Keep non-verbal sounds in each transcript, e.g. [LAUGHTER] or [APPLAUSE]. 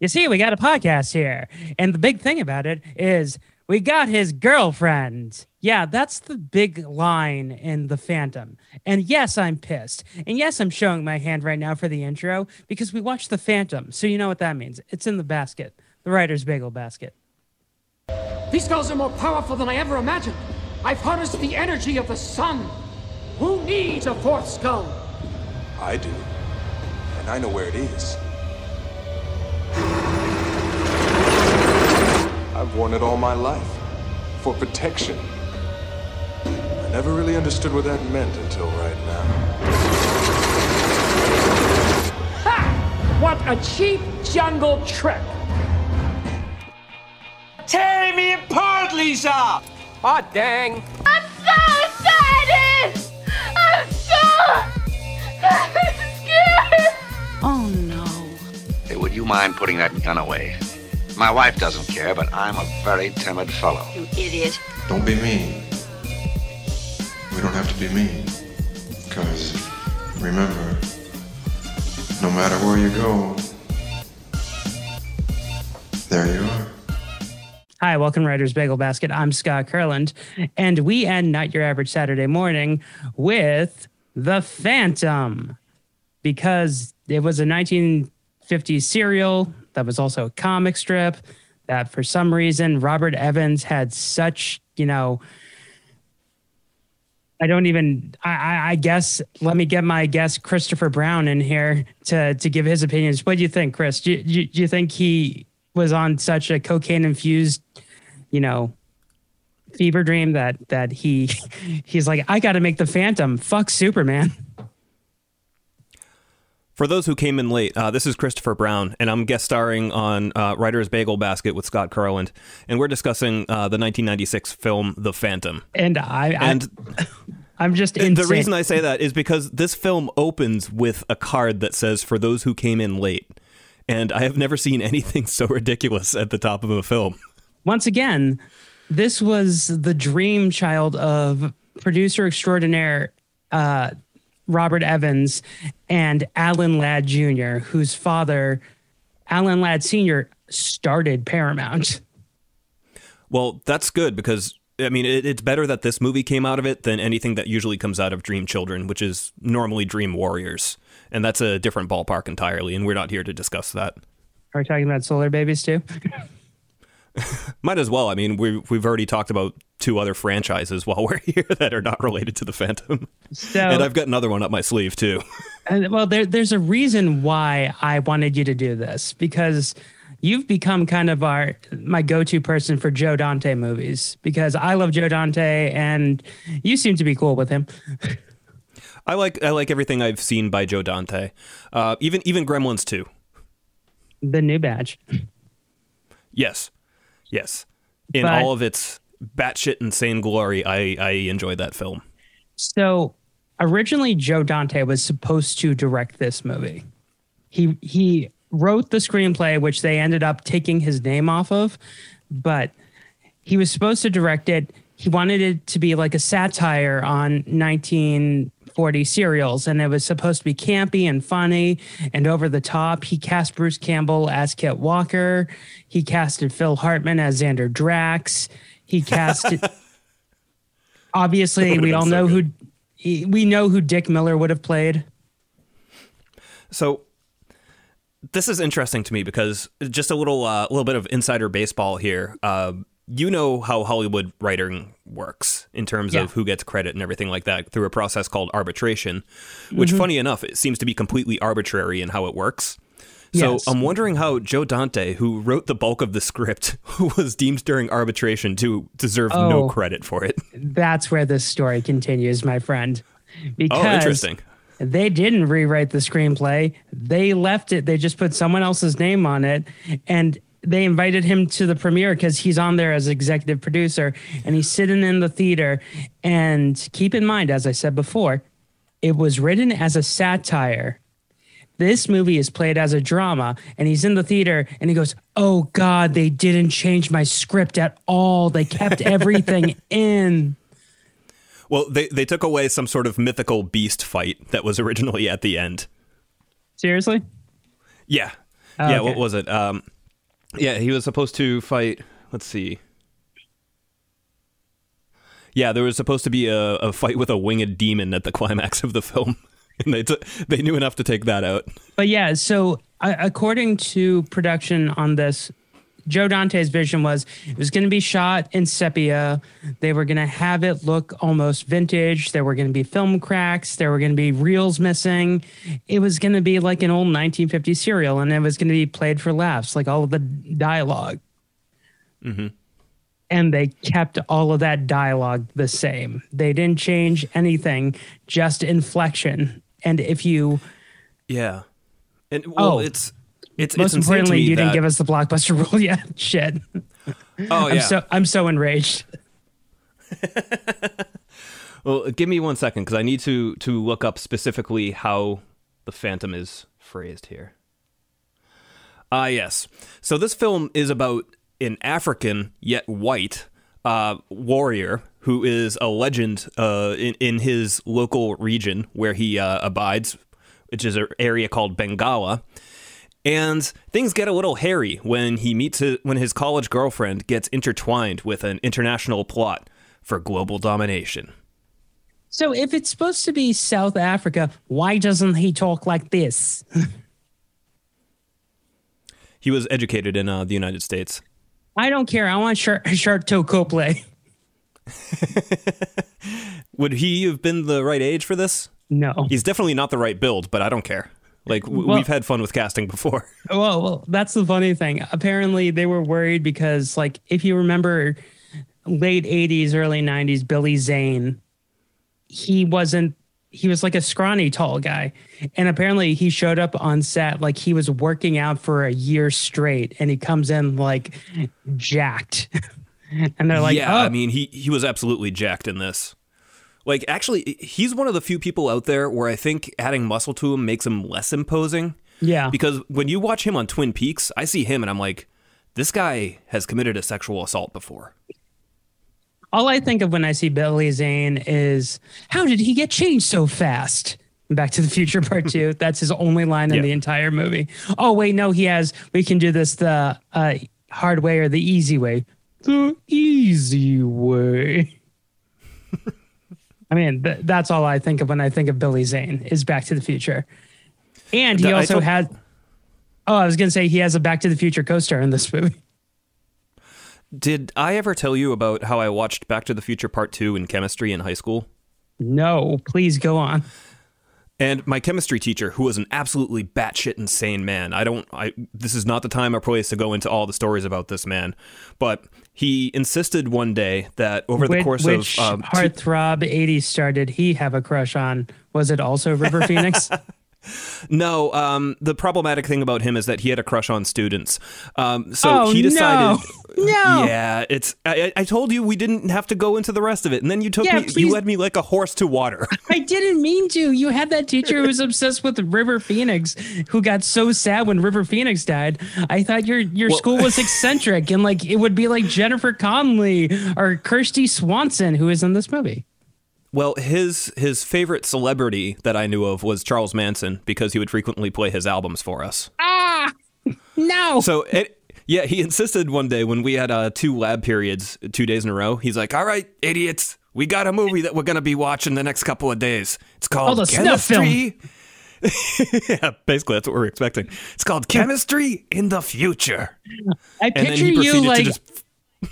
You see, we got a podcast here. And the big thing about it is we got his girlfriend. Yeah, that's the big line in The Phantom. And yes, I'm pissed. And yes, I'm showing my hand right now for the intro because we watched The Phantom. So you know what that means. It's in the basket, the writer's bagel basket. These skulls are more powerful than I ever imagined. I've harnessed the energy of the sun. Who needs a fourth skull? I do. And I know where it is. I've worn it all my life. For protection. I never really understood what that meant until right now. Ha! What a cheap jungle trick! Tear me apart, Lisa! Aw, oh, dang. I'm so excited! I'm so [LAUGHS] scared! Oh, no. Hey, would you mind putting that gun away? My wife doesn't care, but I'm a very timid fellow. You idiot. Don't be mean. We don't have to be mean. Because, remember, no matter where you go, there you are. Hi, welcome Writer's Bagel Basket. I'm Scott Kurland, and we end Not Your Average Saturday Morning with The Phantom because it was a 1950s serial that was also a comic strip that for some reason Robert Evans had such, you know, I don't even. I, I, guess. Let me get my guest Christopher Brown in here to to give his opinions. What do you think, Chris? Do you, do you think he was on such a cocaine infused, you know, fever dream that that he [LAUGHS] he's like, I got to make the Phantom. Fuck Superman. For those who came in late, uh, this is Christopher Brown, and I'm guest starring on uh, Writer's Bagel Basket with Scott Kurland, and we're discussing uh, the 1996 film The Phantom. And I, and [LAUGHS] I, am just insane. the reason I say that is because this film opens with a card that says "For those who came in late." and I have never seen anything so ridiculous at the top of a film. Once again, this was the dream child of producer extraordinaire uh, Robert Evans and Alan Ladd Jr., whose father, Alan Ladd Sr., started Paramount. Well, that's good because I mean, it, it's better that this movie came out of it than anything that usually comes out of Dream Children, which is normally Dream Warriors and that's a different ballpark entirely. And we're not here to discuss that. Are we talking about solar babies too? [LAUGHS] [LAUGHS] Might as well. I mean, we we've already talked about two other franchises while [LAUGHS] we're here that are not related to the Phantom. So, and I've got another one up my sleeve too. And well, there, there's a reason why I wanted you to do this because you've become kind of our my go-to person for Joe Dante movies because I love Joe Dante and you seem to be cool with him. [LAUGHS] I like I like everything I've seen by Joe Dante. Uh, even even Gremlins too. The new batch. Yes. Yes. In but, all of its batshit insane glory, I, I enjoyed that film. So originally Joe Dante was supposed to direct this movie. He he wrote the screenplay, which they ended up taking his name off of, but he was supposed to direct it. He wanted it to be like a satire on 19 40 serials and it was supposed to be campy and funny and over the top. He cast Bruce Campbell as Kit Walker. He casted Phil Hartman as Xander Drax. He casted [LAUGHS] Obviously, we all so know good. who we know who Dick Miller would have played. So this is interesting to me because just a little uh, little bit of insider baseball here. Uh, you know how Hollywood writing works in terms yeah. of who gets credit and everything like that through a process called arbitration, which, mm-hmm. funny enough, it seems to be completely arbitrary in how it works. So yes. I'm wondering how Joe Dante, who wrote the bulk of the script, [LAUGHS] was deemed during arbitration to deserve oh, no credit for it. That's where this story continues, my friend. Because oh, interesting. They didn't rewrite the screenplay. They left it. They just put someone else's name on it. And they invited him to the premiere because he's on there as executive producer and he's sitting in the theater. And keep in mind, as I said before, it was written as a satire. This movie is played as a drama, and he's in the theater and he goes, Oh God, they didn't change my script at all. They kept [LAUGHS] everything in. Well, they, they took away some sort of mythical beast fight that was originally at the end. Seriously? Yeah, yeah, okay. what was it? Um, yeah, he was supposed to fight. Let's see. Yeah, there was supposed to be a, a fight with a winged demon at the [LAUGHS] climax of the film, [LAUGHS] and they took they knew enough to take that out. But yeah, so uh, according to production on this, Joe Dante's vision was it was going to be shot in sepia. They were going to have it look almost vintage. There were going to be film cracks. There were going to be reels missing. It was going to be like an old 1950 serial, and it was going to be played for laughs, like all of the dialog mm-hmm. And they kept all of that dialogue the same. They didn't change anything, just inflection. And if you Yeah, and well, Oh. it's it's most it's importantly, you didn't give us the blockbuster [LAUGHS] rule yet. Shit. Oh I'm yeah. so I'm so enraged. [LAUGHS] Well, give me one second because I need to to look up specifically how the Phantom is phrased here. Ah, yes. So this film is about an African yet white uh, warrior who is a legend uh, in in his local region where he uh, abides, which is an area called Bengala. And things get a little hairy when he meets his, when his college girlfriend gets intertwined with an international plot for global domination. So if it's supposed to be South Africa, why doesn't he talk like this? He was educated in uh, the United States. I don't care. I want Shart Sharlto Copley. [LAUGHS] Would he have been the right age for this? No. He's definitely not the right build, but I don't care. Like w- Well- we've had fun with casting before. [LAUGHS] Well, well, that's the funny thing. Apparently, they were worried because, like, if you remember, late '80s, early '90s, Billy Zane, he wasn't. He was like a scrawny, tall guy, and apparently, he showed up on set like he was working out for a year straight, and he comes in like jacked, [LAUGHS] and they're like, yeah, "Oh, I mean he he was absolutely jacked in this. Like actually, he's one of the few people out there where I think adding muscle to him makes him less imposing. yeah." Because when you watch him on Twin Peaks, I see him and I'm like, this guy has committed a sexual assault before. All I think of when I see Billy Zane is, how did he get changed so fast? Back to the Future Part [LAUGHS] Two. That's his only line in Yeah. the entire movie. Oh wait, no, he has. We can do this the uh, hard way or the easy way. The easy way. [LAUGHS] I mean, th- that's all I think of when I think of Billy Zane is Back to the Future, and he also told- had. Oh, I was gonna say he has a Back to the Future co-star in this movie. Did I ever tell you about how I watched Back to the Future Part 2 in chemistry in high school? No, please go on. And my chemistry teacher, who was an absolutely batshit insane man, I don't, I, this is not the time or place to go into all the stories about this man, but he insisted one day that over the Which, course which of um, heartthrob 80s star did he have a crush on? Was it also River [LAUGHS] Phoenix? no, um, the problematic thing about him is that he had a crush on students. Um, so Oh, he decided, no. No. yeah, it's. I, I told you we didn't have to go into the rest of it, and then you took Yeah, me, please. you led me like a horse to water. [LAUGHS] I didn't mean to. You had that teacher who was obsessed with River Phoenix, who got so sad when River Phoenix died. I thought your your Well- school was eccentric and like it would be like Jennifer Connelly or Kristy Swanson, who is in this movie. Well, his his favorite celebrity that I knew of was Charles Manson because he would frequently play his albums for us. Ah, [LAUGHS] no. So it, yeah, he insisted one day when we had uh, two lab periods, two days in a row. He's like, "All right, idiots, we got a movie that we're gonna be watching the next couple of days. It's called Oh, chemistry." [LAUGHS] yeah, basically that's what we're expecting. It's called chemistry in the future. I picture you like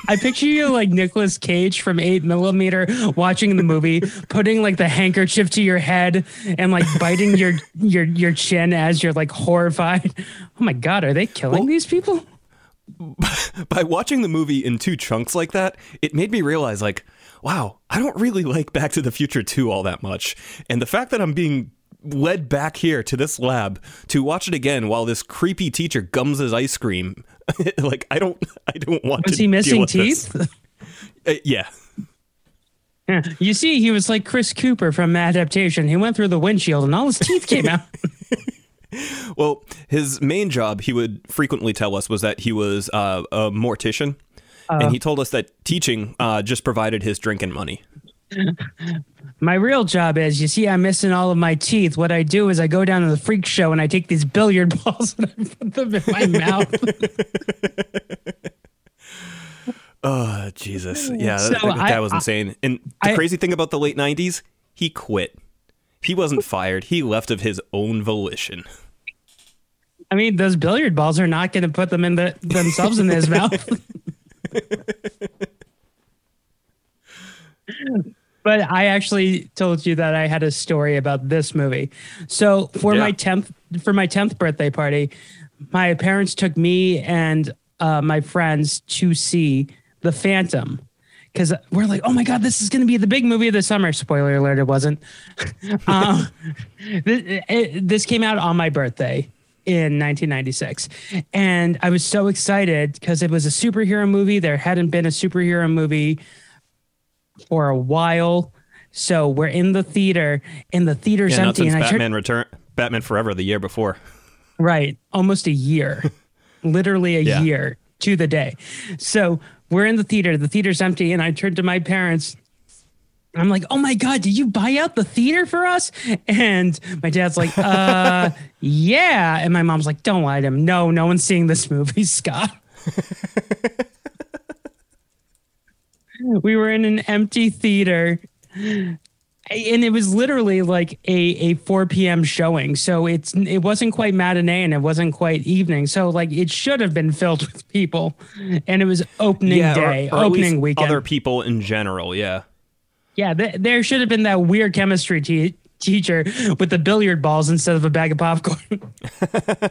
I picture you like Nicolas Cage from 8 millimeter watching the movie, putting like the handkerchief to your head and like biting your your your chin as you're like horrified. Oh my god, are they killing Well- these people? [LAUGHS] by watching the movie in two chunks like that, it made me realize like, wow, I don't really like Back to the Future 2 all that much. And the fact that I'm being led back here to this lab to watch it again while this creepy teacher gums his ice cream, [LAUGHS] like I don't I don't want Was to he deal missing teeth? [LAUGHS] Uh, yeah. Yeah. You see, he was like Chris Cooper from Adaptation. He went through the windshield and all his teeth came out. [LAUGHS] Well, his main job, he would frequently tell us, was that he was uh, a mortician. and he told us that teaching uh, just provided his drinking money. [LAUGHS] My real job is, you see, I'm missing all of my teeth. What I do is I go down to the freak show and I take these billiard [LAUGHS] balls and I put them in my mouth. Oh, Jesus. Yeah, So that, I- guy was insane. And the I- crazy thing about the late 90s, he quit. He wasn't fired. He left of his own volition. I mean, those billiard balls are not going to put them in the, themselves in his mouth. [LAUGHS] but I actually told you that I had a story about this movie. So for Yeah. my tenth for my tenth birthday party, my parents took me and uh, my friends to see The Phantom. Because we're like, oh my god, this is going to be the big movie of the summer. Spoiler alert, it wasn't. [LAUGHS] um, [LAUGHS] this, it, this came out on my birthday in 1996 and i was so excited because it was a superhero movie. There hadn't been a superhero movie for a while. So we're in the theater and the theater's Yeah, empty and i Batman turned Return, Batman Forever the year before. right almost a year. [LAUGHS] Literally a Yeah. year to the day. So we're in the theater the theater's empty and i turned to my parents I'm like, oh my God, did you buy out the theater for us? And my dad's like, [LAUGHS] uh, yeah. And my mom's like, don't lie to him. No, no one's seeing this movie, [LAUGHS] Scott. we were in an empty theater. And it was literally like a, a 4 p.m. showing. So it's it wasn't quite matinee and it wasn't quite evening. So like it should have been filled with people. And it was opening yeah, day, or, at opening weekend. Other people in general, yeah. Yeah, th- there should have been that weird chemistry te- teacher with the billiard balls instead of a bag of popcorn. [LAUGHS]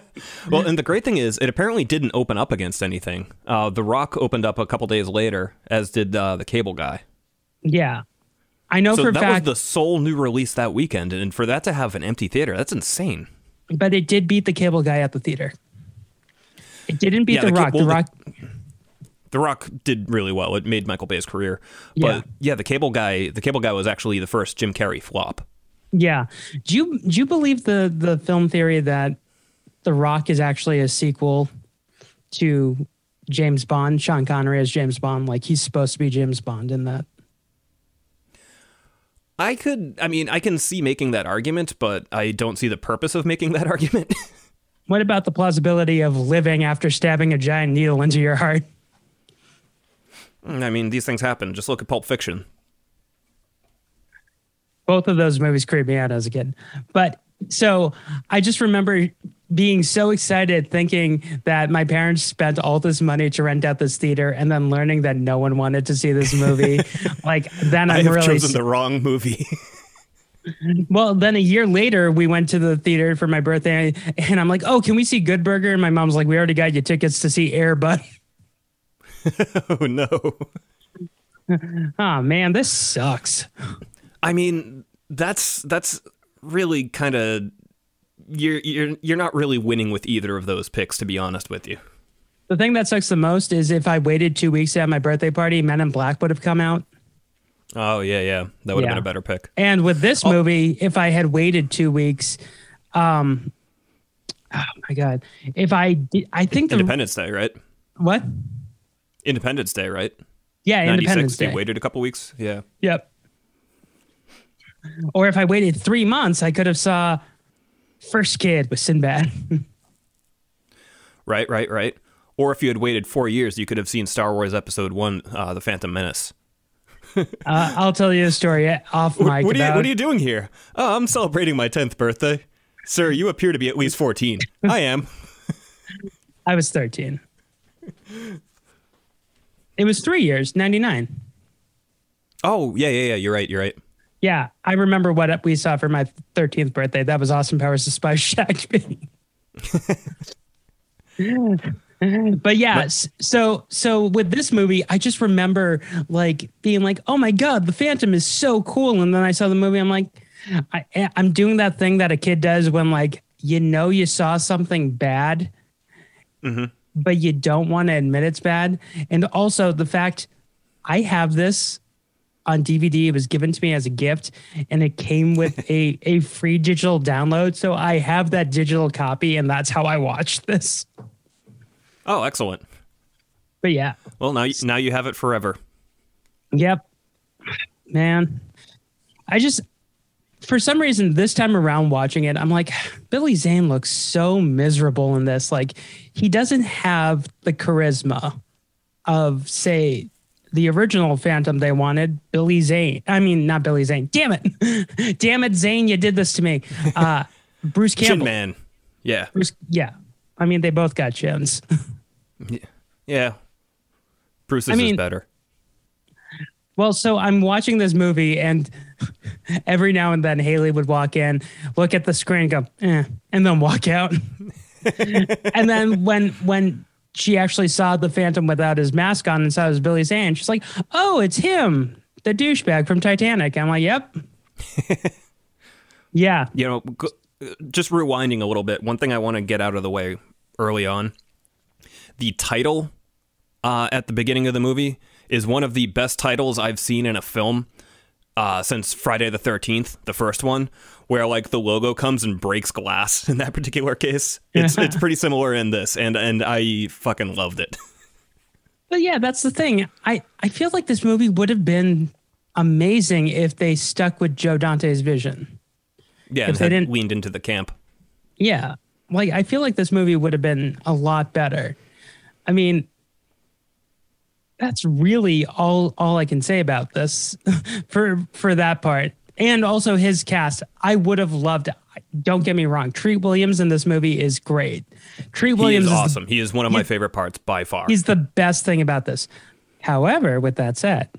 Well, and the great thing is, it apparently didn't open up against anything. Uh, the Rock opened up a couple days later, as did uh, the Cable Guy. yeah. I know So for a that fact, was the sole new release that weekend, and for that to have an empty theater, that's insane. but it did beat the cable guy at the theater. It didn't beat Yeah, the, the Rock. the- Rock. The Rock did really well. It made Michael Bay's career. Yeah. But yeah, the Cable Guy, the Cable Guy was actually the first Jim Carrey flop. Yeah. Do you do you believe the the film theory that the Rock is actually a sequel to James Bond? Sean Connery as James Bond, like he's supposed to be James Bond in that. I could, I mean, I can see making that argument, but I don't see the purpose of making that [LAUGHS] argument. What about the plausibility of living after stabbing a giant needle into your heart? I mean, these things happen. Just look at Pulp Fiction. both of those movies creeped me out as a kid. But so I just remember being so excited thinking that my parents spent all this money to rent out this theater and then learning that no one wanted to see this movie. [LAUGHS] like then I I'm have really chosen the wrong movie. [LAUGHS] well then a year later we went to the theater for my birthday and I'm like, "Oh, can we see Good Burger?" And my mom's like, "We already got you tickets to see Air Bud." [LAUGHS] oh no. oh [LAUGHS] man, this sucks. I mean, that's that's really kind of you're you're you're not really winning with either of those picks, to be honest with you. The thing that sucks the most is if I waited 2 weeks to have my birthday party, Men in Black would have come out. Oh yeah, yeah, that would have been a better pick. And with this movie, if I had waited two weeks, um, oh my god, if I I think the Independence Day, right? what? Independence Day, right? Yeah, Independence Day. You waited a couple weeks. Yeah. Yep. Or if I waited three months, I could have saw First Kid with Sinbad. Right, right, right. Or if you had waited four years, you could have seen Star Wars Episode One, uh, The Phantom Menace. [LAUGHS] uh, I'll tell you a story off mic what are you. What are you doing here? Oh, I'm celebrating my tenth birthday, sir. You appear to be at least fourteen. I am. [LAUGHS] I was thirteen. [LAUGHS] It was three years, ninety nine. Oh yeah, yeah, yeah. You're right. You're right. Yeah, I remember what we saw for my 13th birthday. That was Austin Powers: The Spy Shack. but yeah, so so with this movie, I just remember like being like, "Oh my god, the Phantom is so cool!" And then I saw the movie, I'm like, I, eh, I'm doing that thing that a kid does when like you know you saw something bad, mm-hmm. But you don't want to admit it's bad, and also the fact I have this on DVD. It was given to me as a gift, and it came with [LAUGHS] a a free digital download. So I have that digital copy, and that's how I watched this. Oh, excellent. But yeah, Well, now you, now you have it forever. yep, man. I just for some reason this time around watching it, I'm like, Billy Zane looks so miserable in this. Like he doesn't have the charisma of say the original Phantom they wanted, Billy Zane. I mean, not Billy Zane. Damn it. [LAUGHS] Damn it, Zane, you did this to me. Uh Bruce Chin Campbell. Man. Yeah. Bruce, yeah. I mean, they both got chins. [LAUGHS] Yeah. Bruce's I mean- is better. Well, so I'm watching this movie, and [LAUGHS] every now and then Haley would walk in, look at the screen, go, eh, and then walk out. [LAUGHS] and then when when she actually saw the Phantom without his mask on and saw it was Billy Zane, she's like, "Oh, it's him, the douchebag from Titanic." I'm like, "Yep, [LAUGHS] yeah, you know, just rewinding a little bit, one thing I want to get out of the way early on the title uh, at the beginning of the movie is one of the best titles I've seen in a film uh, since Friday the 13th, the first one, where like the logo comes and breaks glass [LAUGHS] in that particular case. It's, it's [LAUGHS] pretty similar in this, and, and I fucking loved it. [LAUGHS] But yeah, that's the thing. I, I feel like this movie would have been amazing if they stuck with Joe Dante's vision. Yeah, If they didn't- leaned into the camp. Yeah. Like I feel like this movie would have been a lot better. I mean, that's really all all I can say about this [LAUGHS] for for that part. And also his cast. I would have loved don't get me wrong. Treat Williams in this movie is great. Treat He Williams is the- awesome. he is one of my favorite parts by far. He's the best thing about this. However, with that said,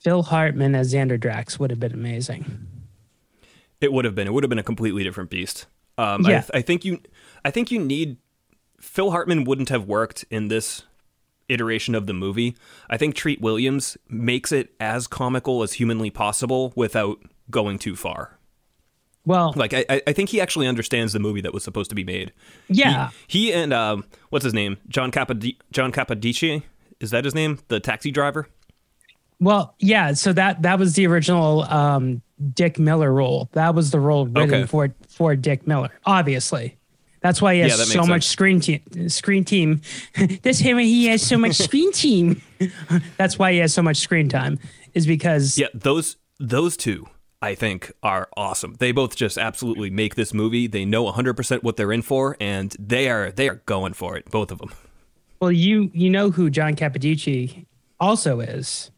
Phil Hartman as Xander Drax would have been amazing. It would have been. It would have been a completely different beast. Um, Yeah. I, I think you. I think you need. Phil Hartman wouldn't have worked in this iteration of the movie. I think Treat Williams makes it as comical as humanly possible without going too far. Well, Like I, I- think he actually understands the movie that was supposed to be made. yeah. He, he and um, what's his name? John Capod- John Capodice. Is that his name? The taxi driver. Well, yeah. So that that was the original um, Dick Miller role. That was the role written Okay. for for Dick Miller. Obviously, that's why he has Yeah, so much sense. screen team. Screen team. [LAUGHS] this him. He has so much screen team. [LAUGHS] that's why he has so much screen time. Is because Yeah, those those two I think are awesome. They both just absolutely make this movie. They know 100% what they're in for and they are they are going for it, both of them. well, you you know who John Capodice also is.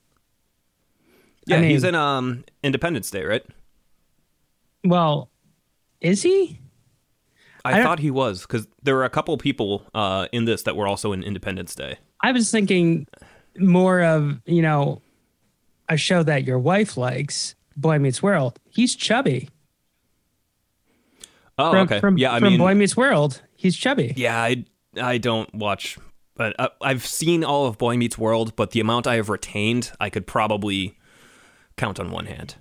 Yeah, mean- he's in um Independence Day, right? Well, is he? I, I thought he was cuz there were a couple people uh in this that were also in Independence Day. I was thinking more of you know a show that your wife likes, Boy Meets World. He's chubby. Oh, from, okay. From, yeah, I from mean Boy Meets World, he's chubby. Yeah, I I don't watch but uh, I've seen all of Boy Meets World, but the amount I have retained, I could probably count on one hand.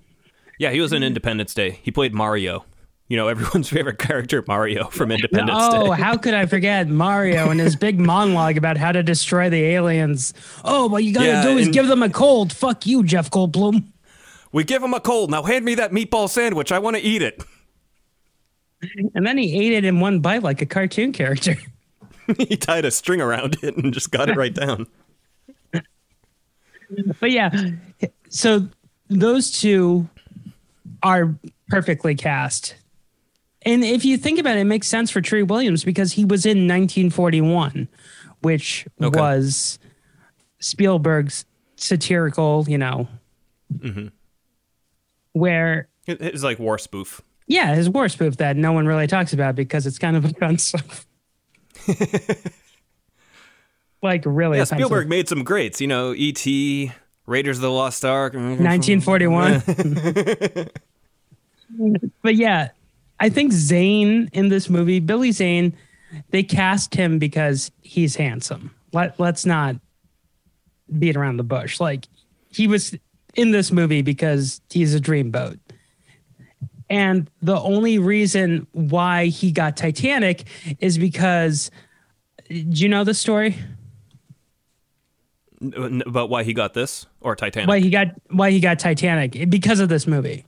Yeah, he was in Independence Day. He played Mario. You know, everyone's [LAUGHS] favorite character, Mario from Independence Oh, Day. Oh, how could I forget Mario and his big [LAUGHS] monologue about how to destroy the aliens? Oh, what you gotta Yeah, do is and- give them a cold. Fuck you, Jeff Goldblum. We give him a cold. Now hand me that meatball sandwich. I want to eat it. And then he ate it in one bite like a cartoon character. [LAUGHS] he tied a string around it and just got it right down. But yeah, so those two are perfectly cast. And if you think about it, it makes sense for Treat Williams because he was in 1941, which Okay. was Spielberg's satirical, you know, mm-hmm. where, It- It's like war spoof. yeah, his war spoof that no one really talks about because it's kind of [LAUGHS] offensive. [LAUGHS] like, really Yeah, offensive. Spielberg made some greats. You know, E.T., Raiders of the Lost Ark. 1941. [LAUGHS] but yeah, I think Zane in this movie, Billy Zane, they cast him because he's handsome. Let let's not beat around the bush. Like he was in this movie because he's a dreamboat. And the only reason why he got Titanic is because do you know the story? About why he got this or Titanic? Why he got why he got Titanic because of this movie.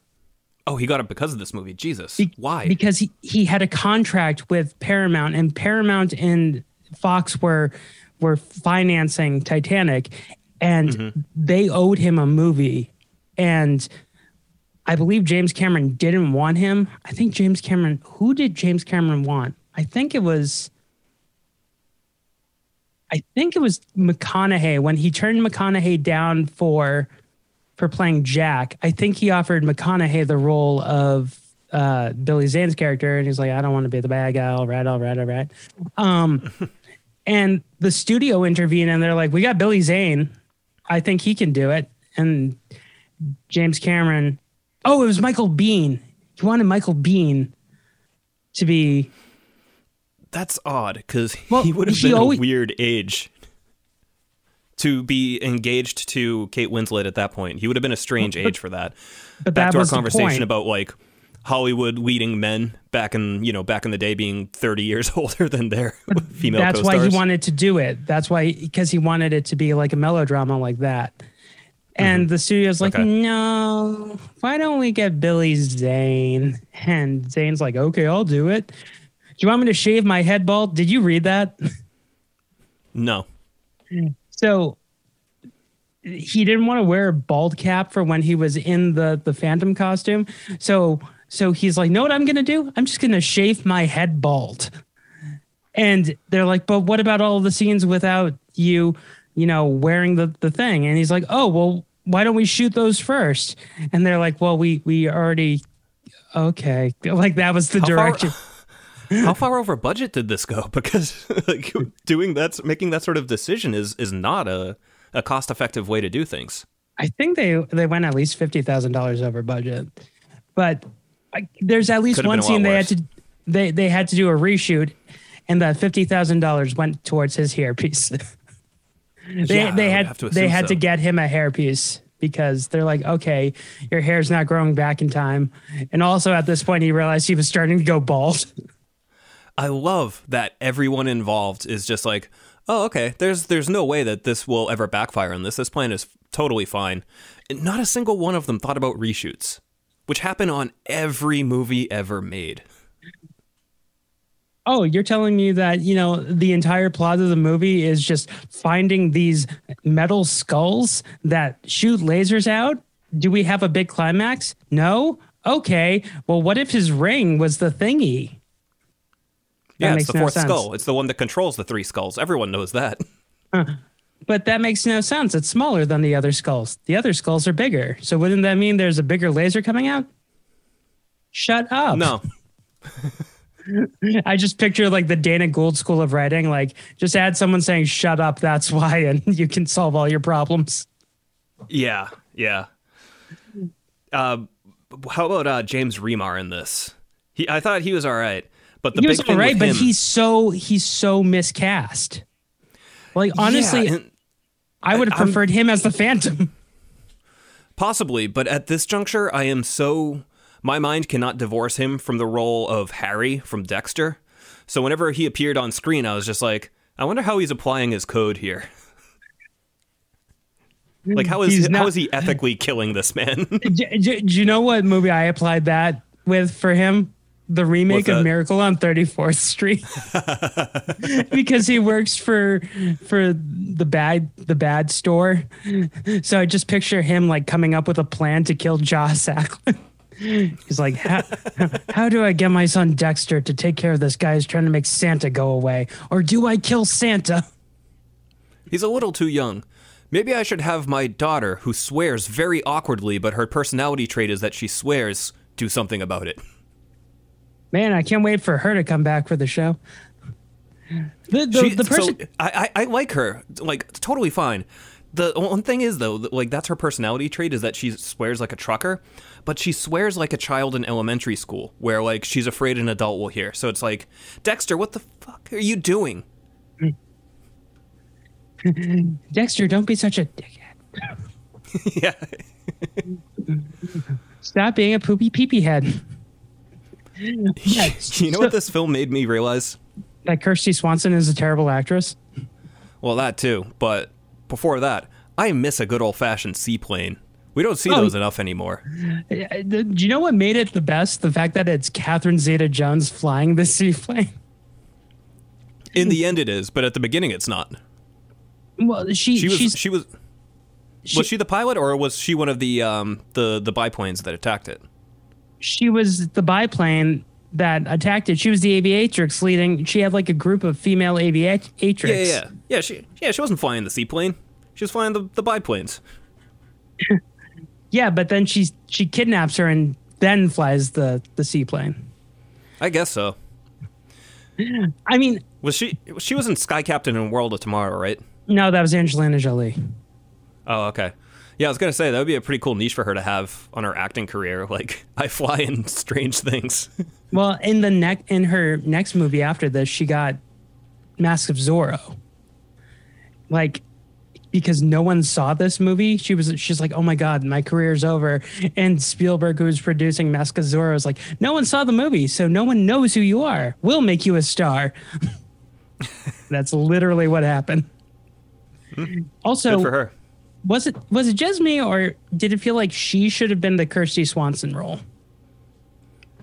Oh, he got it because of this movie. Jesus, Be- why? Because he, he had a contract with Paramount, and Paramount and Fox were were financing Titanic, and Mm-hmm. they owed him a movie, and I believe James Cameron didn't want him. I think James Cameron. Who did James Cameron want? I think it was. I think it was McConaughey when he turned McConaughey down for for playing Jack. I think he offered McConaughey the role of uh, Billy Zane's character, and he's like, "I don't want to be the bad guy." All right, all right, all right. Um, [LAUGHS] and the studio intervened, and they're like, "We got Billy Zane. I think he can do it." And James Cameron, oh, it was Michael Biehn. He wanted Michael Biehn to be That's odd because Well, he would have been always- a weird age to be engaged to Kate Winslet at that point. He would have been a strange age for that. but Back that to our conversation about like Hollywood leading men back in you know back in the day being 30 years [LAUGHS] older than their [LAUGHS] female That's why co-stars. he wanted to do it. That's why because he wanted it to be like a melodrama like that. And the studio's like, Mm-hmm. Okay. no, why don't we get Billy Zane? And Zane's like, okay, I'll do it. Do you want me to shave my head bald? Did you read that? no. So he didn't want to wear a bald cap for when he was in the the Phantom costume. So so he's like, "Know what I'm going to do? I'm just going to shave my head bald." And they're like, "But what about all the scenes without you, you know, wearing the the thing?" And he's like, "Oh, well, why don't we shoot those first? And they're like, "Well, we we already okay." [LAUGHS] Like that was the How far- direction. [LAUGHS] How far over budget did this go? [LAUGHS] Because like, doing that, making that sort of decision is is not a a cost effective way to do things. I think they they went at least fifty thousand dollars over budget, but I, there's at least Could've one been a lot scene they had to they they had to do a reshoot, and that fifty thousand dollars went towards his hairpiece. [LAUGHS] they Yeah, I they would had have to they assume had to get him a hairpiece because they're like, okay, your hair's not growing back in time, and also at this point he realized he was starting to go bald. [LAUGHS] I love that everyone involved is just like, oh, okay. There's there's no way that this will ever backfire on this. This plan is totally fine. And not a single one of them thought about reshoots, which happen on every movie ever made. Oh, you're telling me that, you know, the entire plot of the movie is just finding these metal skulls that shoot lasers out? Do we have a big climax? No? Okay. Well, what if his ring was the thingy? Yeah, it's the no fourth sense. skull. It's the one that controls the three skulls. Everyone knows that. [LAUGHS] But that makes no sense. It's smaller than the other skulls. The other skulls are bigger. So wouldn't that mean there's a bigger laser coming out? Shut up. No. [LAUGHS] [LAUGHS] I just picture like the Dana Gould School of Writing, like just add someone saying shut up, that's why, and you can solve all your problems. Yeah, yeah. Uh, how about uh, James Remar in this? He, I thought he was all right, but the he big was thing all right, but him, he's so he's so miscast. Like honestly, Yeah, I would have I'm- preferred him as the Phantom. possibly, but at this juncture, I am so my mind cannot divorce him from the role of Harry from Dexter. So whenever he appeared on screen, I was just like, I wonder how he's applying his code here. Like how is not- is he ethically killing this man? [LAUGHS] do, do- do you know what movie I applied that with for him? The remake of? Miracle on 34th Street. [LAUGHS] because he works for for the bad the bad store. So I just picture him like coming up with a plan to kill Joss Ackland. [LAUGHS] He's like, how, how do I get my son Dexter to take care of this guy who's trying to make Santa go away? Or do I kill Santa? He's a little too young. Maybe I should have my daughter, who swears very awkwardly, but her personality trait is that she swears, do something about it. Man, I can't wait for her to come back for the show. The, the, She- the person. so I, I I like her, like totally fine. The one thing is though, like that's her personality trait is that she swears like a trucker, but she swears like a child in elementary school, where like she's afraid an adult will hear. So it's like, Dexter, what the fuck are you doing? [LAUGHS] Dexter, don't be such a dickhead. [LAUGHS] yeah, Stop being a poopy peepee head. [LAUGHS] you know what this film made me realize? that Kristy Swanson is a terrible actress. Well, that too, but before that, I miss a good old fashioned seaplane. We don't see Oh. those enough anymore. Uh, Do you know what made it the best? The fact that it's Catherine Zeta Jones flying the [LAUGHS] seaplane. In the end, it is, but at the beginning, it's not. Well, she, She was she was was she the pilot, or was she one of the um, the the biplanes that attacked it? She was the biplane that attacked it. She was the aviatrix leading. She had like a group of female aviatrix. Yeah, yeah, yeah. She yeah she wasn't flying the seaplane. She was flying the, the biplanes. [LAUGHS] Yeah, but then she she kidnaps her and then flies the the seaplane. I guess so. [GASPS] I mean, Was she she was in Sky Captain and World of Tomorrow, right? no, that was Angelina Jolie. Oh, okay. Yeah, I was gonna say that would be a pretty cool niche for her to have on her acting career. [LAUGHS] Like, I fly in strange things. [LAUGHS] Well, in the neck in her next movie after this, she got Mask of Zorro. Like because no one saw this movie, she was she's like, "Oh my god, my career's over." And Spielberg, who was producing Mask of Zorro, was like, "No one saw the movie, so no one knows who you are. We'll make you a star." [LAUGHS] That's literally what happened. Hmm. Also, Good for her. Was it was it just me, or did it feel like she should have been the Kristy Swanson role?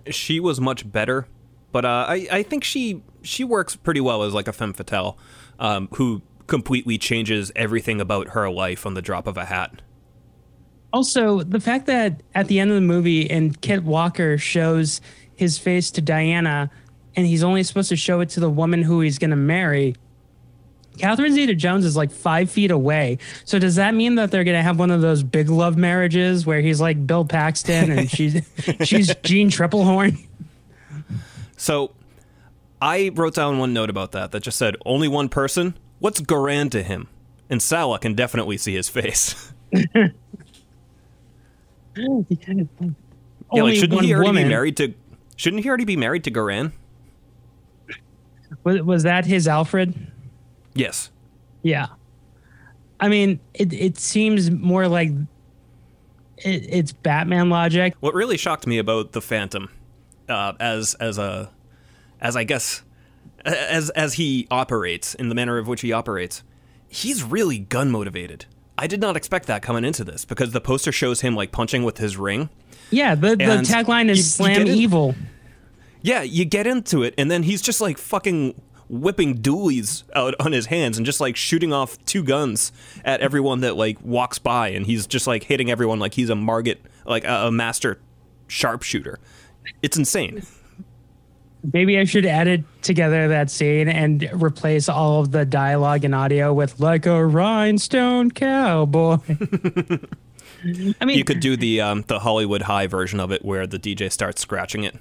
She was much better, but uh, I I think she she works pretty well as like a femme fatale, um, who completely changes everything about her life on the drop of a hat. Also, the fact that at the end of the movie and Kit Walker shows his face to Diana and he's only supposed to show it to the woman who he's going to marry. Catherine Zeta Jones is like five feet away. So does that mean that they're going to have one of those big love marriages where he's like Bill Paxton and [LAUGHS] she's she's Jeanne Tripplehorn? So I wrote down one note about that that just said only one person. What's Guran to him? And Sala can definitely see his face. [LAUGHS] yeah, like shouldn't he already woman. be married to? Shouldn't he already be married to Guran? Was, was that his Alfred? Yes. Yeah. I mean, it, it seems more like it, it's Batman logic. What really shocked me about the Phantom, uh, as as a, as I guess, as as he operates in the manner of which he operates, he's really gun motivated. I did not expect that coming into this because the poster shows him like punching with his ring. Yeah, the, the tagline you- you is slam it? evil. Yeah, you get into it, and then he's just like fucking whipping dualies out on his hands and just like shooting off two guns at everyone that like walks by, and he's just like hitting everyone like he's a market, like a, a master sharpshooter. It's insane. Maybe I should edit together that scene and replace all of the dialogue and audio with like a rhinestone cowboy. [LAUGHS] I mean, You could do the um, the Hollywood High version of it where the DJ starts scratching it.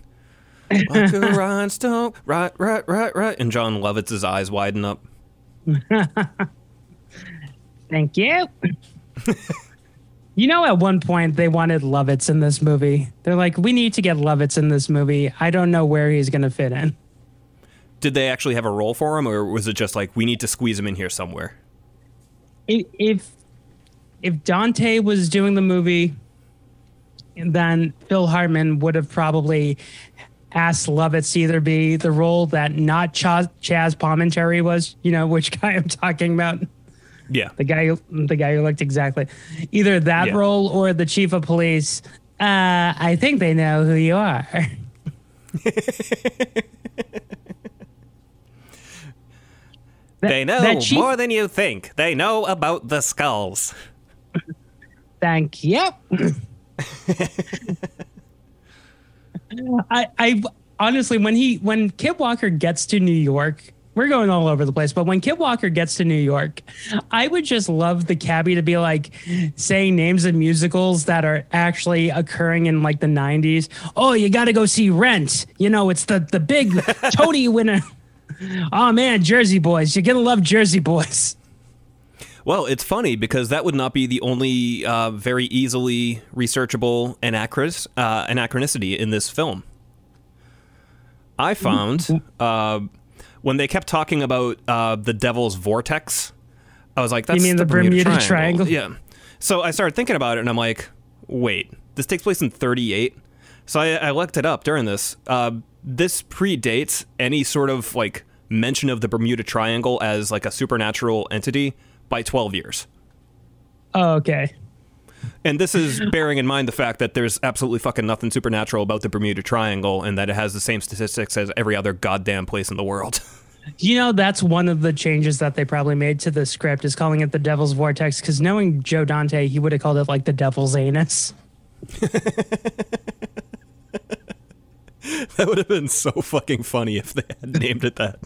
Like a rhinestone, right, right, right, right, and Jon Lovitz's eyes widen up. [LAUGHS] thank you. you know, at one point they wanted Lovitz in this movie. They're like, we need to get Lovitz in this movie. I don't know where he's going to fit in. Did they actually have a role for him, or was it just like we need to squeeze him in here somewhere? if if if Dante was doing the movie, then Phil Hartman would have probably asked Lovitz to either be the role that not Chazz, Chazz Palminteri was, you know, which [LAUGHS] guy I'm talking about, Yeah, the guy the guy who looked exactly either that Yeah. role or the chief of police. Uh, I think they know who you are. [LAUGHS] they know chief- more than you think. They know about the skulls. Thank you. [LAUGHS] I, I honestly, when he, when Kit Walker gets to New York, we're going all over the place, but when Kit Walker gets to New York, I would just love the cabbie to be like saying names of musicals that are actually occurring in like the 90s. Oh, you got to go see Rent. You know, it's the, the big [LAUGHS] Tony winner. Oh man, Jersey Boys. You're going to love Jersey Boys. Well, it's funny because that would not be the only uh, very easily researchable anachros- uh, anachronicity in this film. I found uh, when they kept talking about uh, the Devil's Vortex, I was like, "That's mean the Bermuda Triangle? Yeah. So I started thinking about it, and I'm like, "Wait, this takes place in '38." So I, I looked it up during this. Uh, this predates any sort of like mention of the Bermuda Triangle as like a supernatural entity by 12 years. Oh, okay. And this is bearing in mind the fact that there's absolutely fucking nothing supernatural about the Bermuda Triangle and that it has the same statistics as every other goddamn place in the world. [LAUGHS] You know, that's one of the changes that they probably made to the script is calling it the Devil's Vortex. Because knowing Joe Dante, he would have called it like the Devil's Anus. [LAUGHS] That would have been so fucking funny if they had named it that.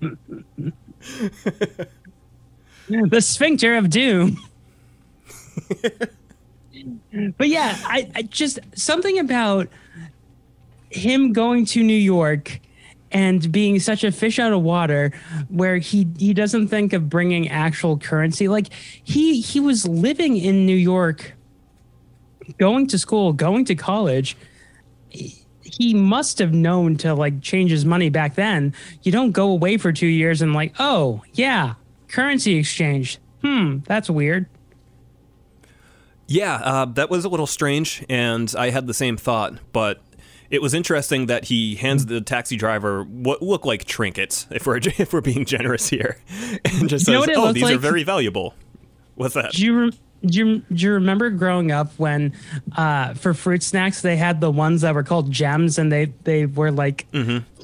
[LAUGHS] the Sphincter of Doom. [LAUGHS] but yeah, I, I just something about him going to New York and being such a fish out of water where he he doesn't think of bringing actual currency. Like he he was living in New York going to school going to college. He- he must have known to like change his money back then. You don't go away for 2 years and like oh yeah currency exchange hmm that's weird Yeah, uh, that was a little strange, and I had the same thought, but it was interesting that he hands the taxi driver what look like trinkets, [LAUGHS] if we're [LAUGHS] if we're being generous here, [LAUGHS] and just You says, "Oh, these are very valuable." What's that? Do you, re- do you do you remember growing up when uh, for fruit snacks they had the ones that were called gems and they they were like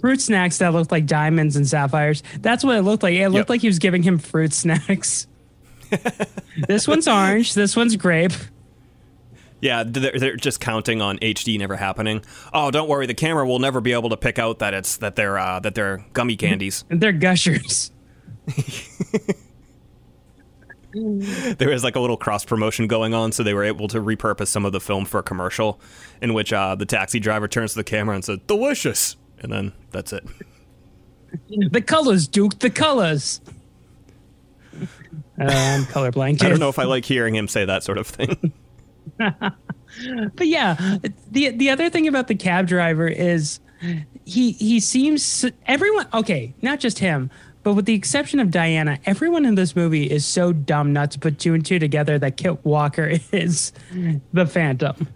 fruit snacks that looked like diamonds and sapphires? That's what it looked like. It looked Yep. like he was giving him fruit snacks. [LAUGHS] this one's orange. This one's grape. Yeah, they're, they're just counting on HD never happening. Oh, don't worry, the camera will never be able to pick out that it's that they're uh, that they're gummy candies. And they're gushers. [LAUGHS] there was like a little cross promotion going on, so they were able to repurpose some of the film for a commercial, in which uh, the taxi driver turns to the camera and says, "Delicious," and then that's it. [LAUGHS] The colors, Duke. The colors. Uh, I'm colorblind. [LAUGHS] I don't know if I like hearing him say that sort of thing. [LAUGHS] but yeah, the the other thing about the cab driver is he he seems everyone okay, not just him, but with the exception of Diana, everyone in this movie is so dumb not to put two and two together that Kit Walker is the Phantom.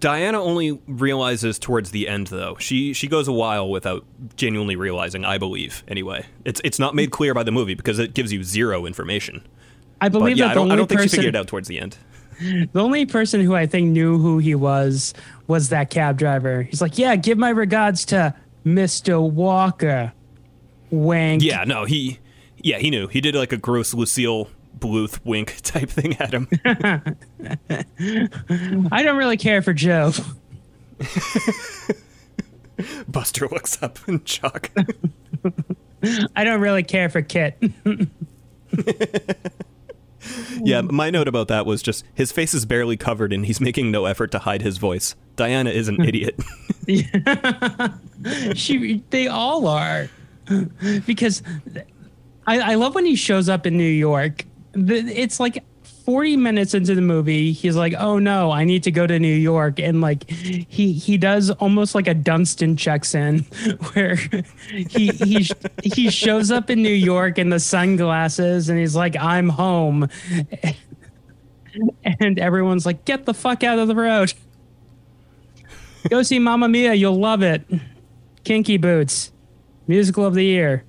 Diana only realizes towards the end, though. She she goes a while without genuinely realizing. I believe, anyway. It's it's not made clear by the movie because it gives you zero information. I But believe yeah, that I the don't, I only don't think she person, figured it out towards the end. [LAUGHS] the only person who I think knew who he was was that cab driver. He's like, "Yeah, give my regards to Mister Walker." Wank. Yeah, no, he yeah he knew. He did like a gross Lucille Bluth wink [LAUGHS] type thing at him. I don't really care for Joe. [LAUGHS] Buster looks up and Chuck. I don't really care for Kit. [LAUGHS] yeah, my note about that was just his face is barely covered and he's making no effort to hide his voice. Diana is an idiot. she they all are because I, I love when he shows up in New York. It's like 40 minutes into the movie, he's like, "Oh no, I need to go to New York," and like he he does almost like a Dunston checks in, [LAUGHS] where he he he shows up in New York in the sunglasses and he's like, "I'm home," [LAUGHS] and everyone's like, "Get the fuck out of the road." Go see Mamma Mia, you'll love it. Kinky Boots, musical of the year.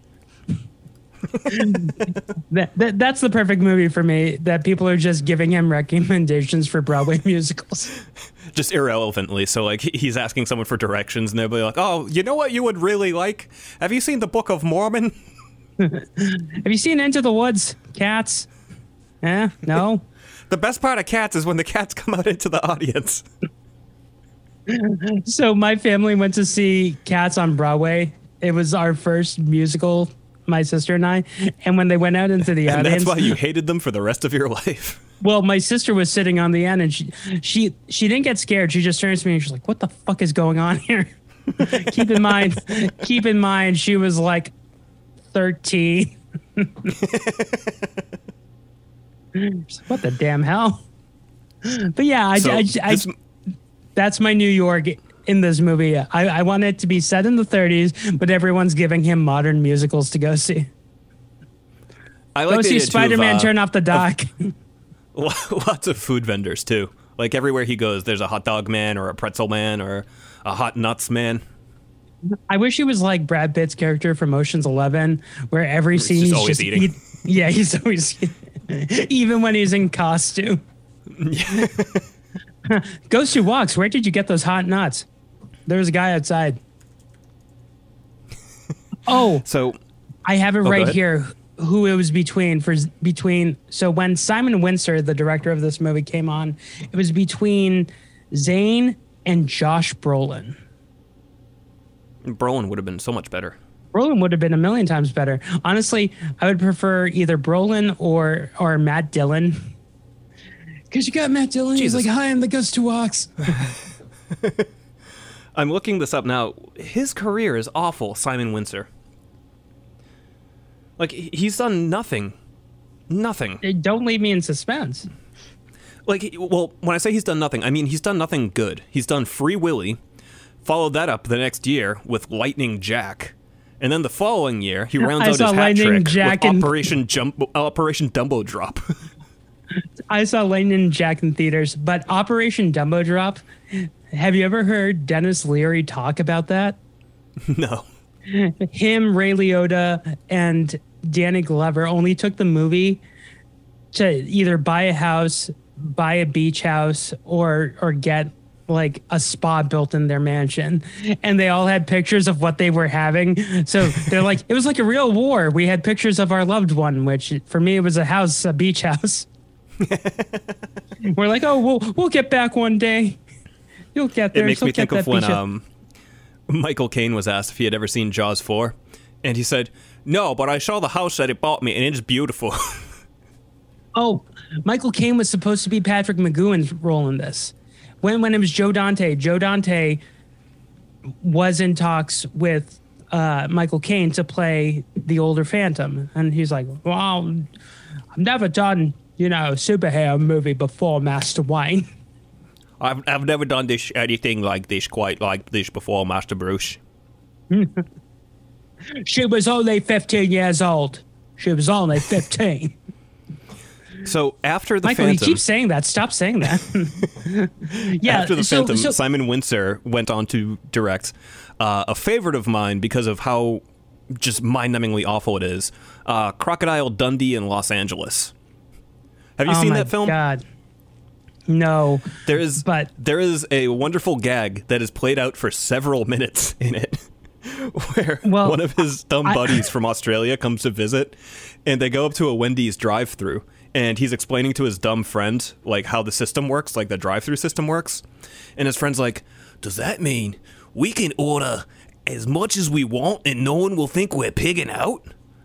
That, that that's the perfect movie for me. That people are just giving him recommendations for Broadway [LAUGHS] musicals. just irrelevantly. So like he's asking someone for directions and they'll be like, "Oh, you know what you would really like? Have you seen the Book of Mormon?" [LAUGHS] Have you seen Into the Woods? Cats? Eh? No. [LAUGHS] The best part of cats is when the cats come out into the audience. So my family went to see Cats on Broadway. It was our first musical, my sister and I. And when they went out into the And audience, that's why you hated them for the rest of your [LAUGHS] life. Well, my sister was sitting on the end, and she she she didn't get scared. She just turns to me and she's like, "What the fuck is going on here?" [LAUGHS] keep in mind, keep in mind, she was like thirteen. [LAUGHS] Like, what the damn hell? But yeah, I, So I, I, this- that's my New York in this movie. I, I want it to be set in the 30s, but everyone's giving him modern musicals to go see. I Go like the see of, Spider Man uh, turn off the dark. [LAUGHS] lots of food vendors too. Like everywhere he goes, there's a hot dog man or a pretzel man or a hot nuts man. I wish he was like Brad Pitt's character from Ocean's Eleven, where every scene just he's always eating. eat- yeah, he's always eating. [LAUGHS] even when he's in costume. [LAUGHS] Ghost Who Walks. Where did you get those hot nuts? There was a guy outside. [LAUGHS] Oh, So I have it oh, go right ahead. here. Who it was between for between. So when Simon Wincer, the director of this movie, came on, it was between Zane and Josh Brolin. Brolin would have been so much better. Brolin would have been a million times better. Honestly, I would prefer either Brolin or or Matt Dillon. Because you got Matt Dillon, Jesus. he's like, "Hi, I'm the Ghost to Walks." [LAUGHS] [LAUGHS] I'm looking this up now. His career is awful, Simon Wincer. Like he's done nothing. Nothing. Don't leave me in suspense. Like well, when I say he's done nothing, I mean he's done nothing good. He's done Free Willy, followed that up the next year with Lightning Jack. And then the following year, he [LAUGHS] rounds I out his hat Lightning trick Jack with and- Operation Jump, Operation Dumbo Drop. [LAUGHS] I saw Lightning Jack in theaters, but Operation Dumbo Drop. Have you ever heard Denis Leary talk about that? [LAUGHS] no, Him, Ray Liotta, and Danny Glover only took the movie to either buy a house, buy a beach house, or or get like a spa built in their mansion. And they all had pictures of what they were having. So they're like, it was like a real war. We had pictures of our loved one, which for me it was a house, a beach house. [LAUGHS] We're like, oh, we'll we'll get back one day. You'll get there. it makes So me think of when um, Michael Caine was asked if he had ever seen Jaws four, and he said, "No, but I saw the house that it bought me, and it's beautiful." [LAUGHS] Oh, Michael Caine was supposed to be Patrick McGoohan's role in this. When when it was Joe Dante, Joe Dante was in talks with uh, Michael Caine to play the older Phantom, and he's like, "Well, I've never done you know a superhero movie before, Master Wayne." [LAUGHS] I've I've never done this anything like this quite like this before, Master Bruce. [LAUGHS] She was only fifteen years old. She was only [LAUGHS] fifteen. So after the Michael, Phantom, you keep saying that. Stop saying that. [LAUGHS] yeah. after the so- Phantom, so- Simon Wincer went on to direct uh, a favorite of mine because of how just mind-numbingly awful it is. Uh, Crocodile Dundee in Los Angeles. Have you oh seen my that film? God. No. There is, But- there is a wonderful gag that is played out for several minutes [LAUGHS] in it, where Well, one of his dumb I- buddies from Australia comes to visit, and they go up to a Wendy's drive-through, and he's explaining to his dumb friend like how the system works, like the drive-through system works, and his friend's like, "Does that mean we can order as much as we want, and no one will think we're pigging out?"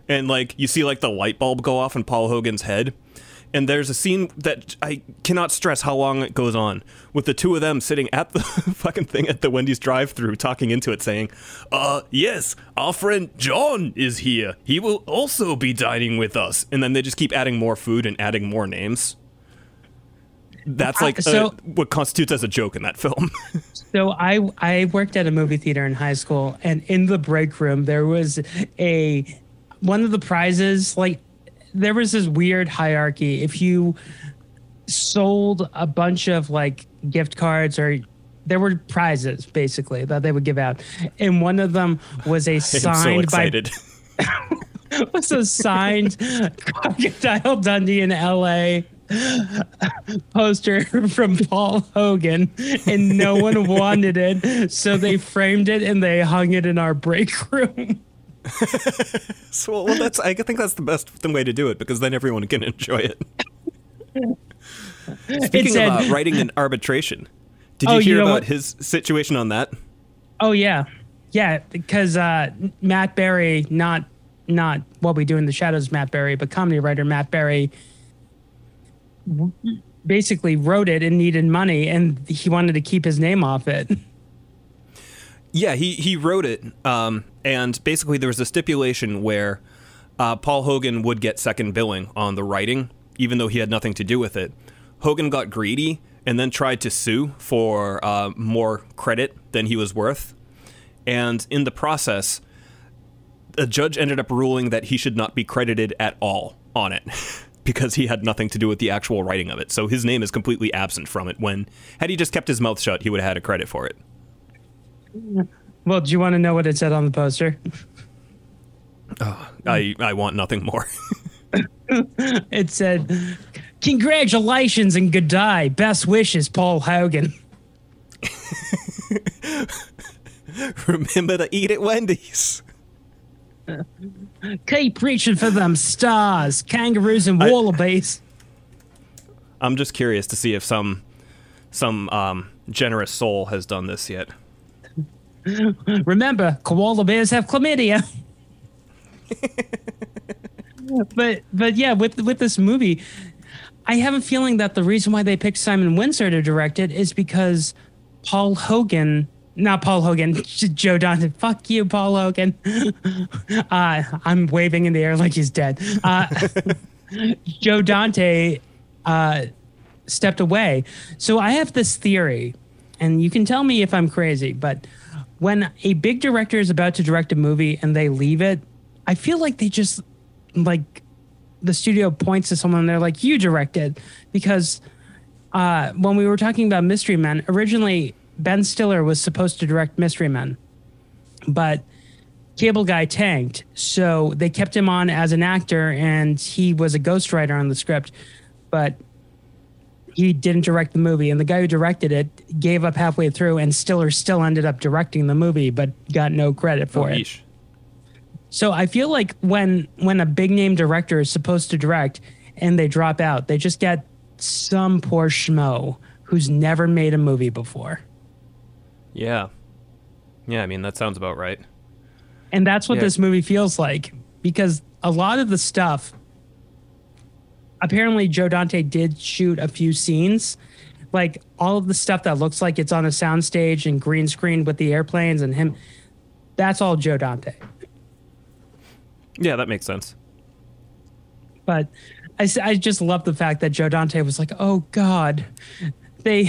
And like you see, like the light bulb go off in Paul Hogan's head. And there's a scene that I cannot stress how long it goes on with the two of them sitting at the [LAUGHS] fucking thing at the Wendy's drive-through talking into it saying, "Uh, yes, our friend John is here. He will also be dining with us." And then they just keep adding more food and adding more names. That's like uh, so- what constitutes as a joke in that film. [LAUGHS] So I I worked at a movie theater in high school, and in the break room there was a one of the prizes. Like there was this weird hierarchy. If you sold a bunch of like gift cards or there were prizes basically that they would give out, and one of them was a [LAUGHS] I'm so signed by [LAUGHS] was a signed Crocodile Dundee in L.A. poster from Paul Hogan, and no one wanted it, so they framed it and they hung it in our break room. [LAUGHS] [LAUGHS] so, well, that's I think that's the best way to do it because then everyone can enjoy it. [LAUGHS] Speaking said- of uh, writing and arbitration, did you Oh, you hear know about what? his situation on that? Oh yeah, yeah, because uh, Matt Berry, not not what we do in the shadows, Matt Berry, but comedy writer Matt Berry, w- basically wrote it and needed money, and he wanted to keep his name off it. [LAUGHS] Yeah, he he wrote it, um, and basically there was a stipulation where uh, Paul Hogan would get second billing on the writing, even though he had nothing to do with it. Hogan got greedy and then tried to sue for uh, more credit than he was worth, and in the process, a judge ended up ruling that he should not be credited at all on it. [LAUGHS] Because he had nothing to do with the actual writing of it. So his name is completely absent from it. When, had he just kept his mouth shut, he would have had a credit for it. [LAUGHS] Well, do you want to know what it said on the poster? I, I want nothing more. [LAUGHS] It said, "Congratulations and good day. Best wishes, Paul Hogan." [LAUGHS] Remember to eat at Wendy's. Keep reaching for them stars, kangaroos and I- wallabies. I'm just curious to see if some some um, generous soul has done this yet. Remember, koala bears have chlamydia. [LAUGHS] but but yeah, with with this movie, I have a feeling that the reason why they picked Simon Wincer to direct it is because Paul Hogan, not Paul Hogan, [LAUGHS] Joe Dante. Fuck you, Paul Hogan. [LAUGHS] uh, I'm waving in the air like he's dead. Uh, Joe Dante uh, stepped away. So I have this theory, and you can tell me if I'm crazy, but when a big director is about to direct a movie and they leave it, I feel like they just like the studio points to someone and they're like, "You directed," because uh, when we were talking about Mystery Men, originally Ben Stiller was supposed to direct Mystery Men, but Cable Guy tanked, so they kept him on as an actor, and he was a ghostwriter on the script, but he didn't direct the movie. And the guy who directed it gave up halfway through, and Stiller still ended up directing the movie, but got no credit for Oh, it. yeesh. So I feel like when when a big name director is supposed to direct and they drop out, they just get some poor schmo who's never made a movie before. Yeah. Yeah, I mean that sounds about right. And that's what Yeah. this movie feels like because a lot of the stuff apparently Joe Dante did shoot a few scenes. Like all of the stuff that looks like it's on a soundstage and green screen with the airplanes and him that's all Joe Dante. Yeah, that makes sense. but I, I just love the fact that Joe Dante was like, "Oh God, they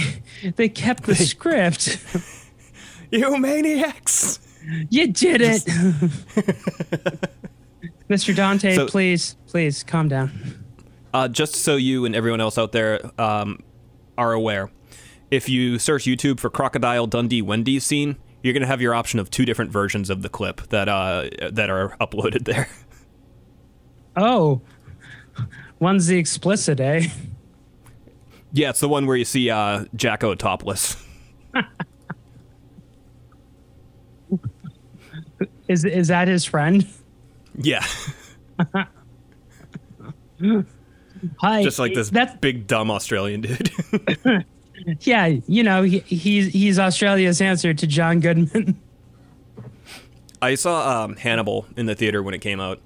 they kept the script. [LAUGHS] You maniacs! You did it, [LAUGHS] Mr. Dante. So- please, please calm down." Uh, just so you and everyone else out there um, are aware, if you search YouTube for Crocodile Dundee Wendy's scene, you're gonna have your option of two different versions of the clip that uh, that are [LAUGHS] uploaded there. Oh, one's the explicit, eh? Yeah, it's the one where you see uh, Jacko topless. [LAUGHS] Is is that his friend? Yeah, [LAUGHS] Hi, just like this That's big dumb Australian dude. [LAUGHS] yeah. You know, he, he's he's Australia's answer to John Goodman. [LAUGHS] I saw um, Hannibal in the theater when it came out,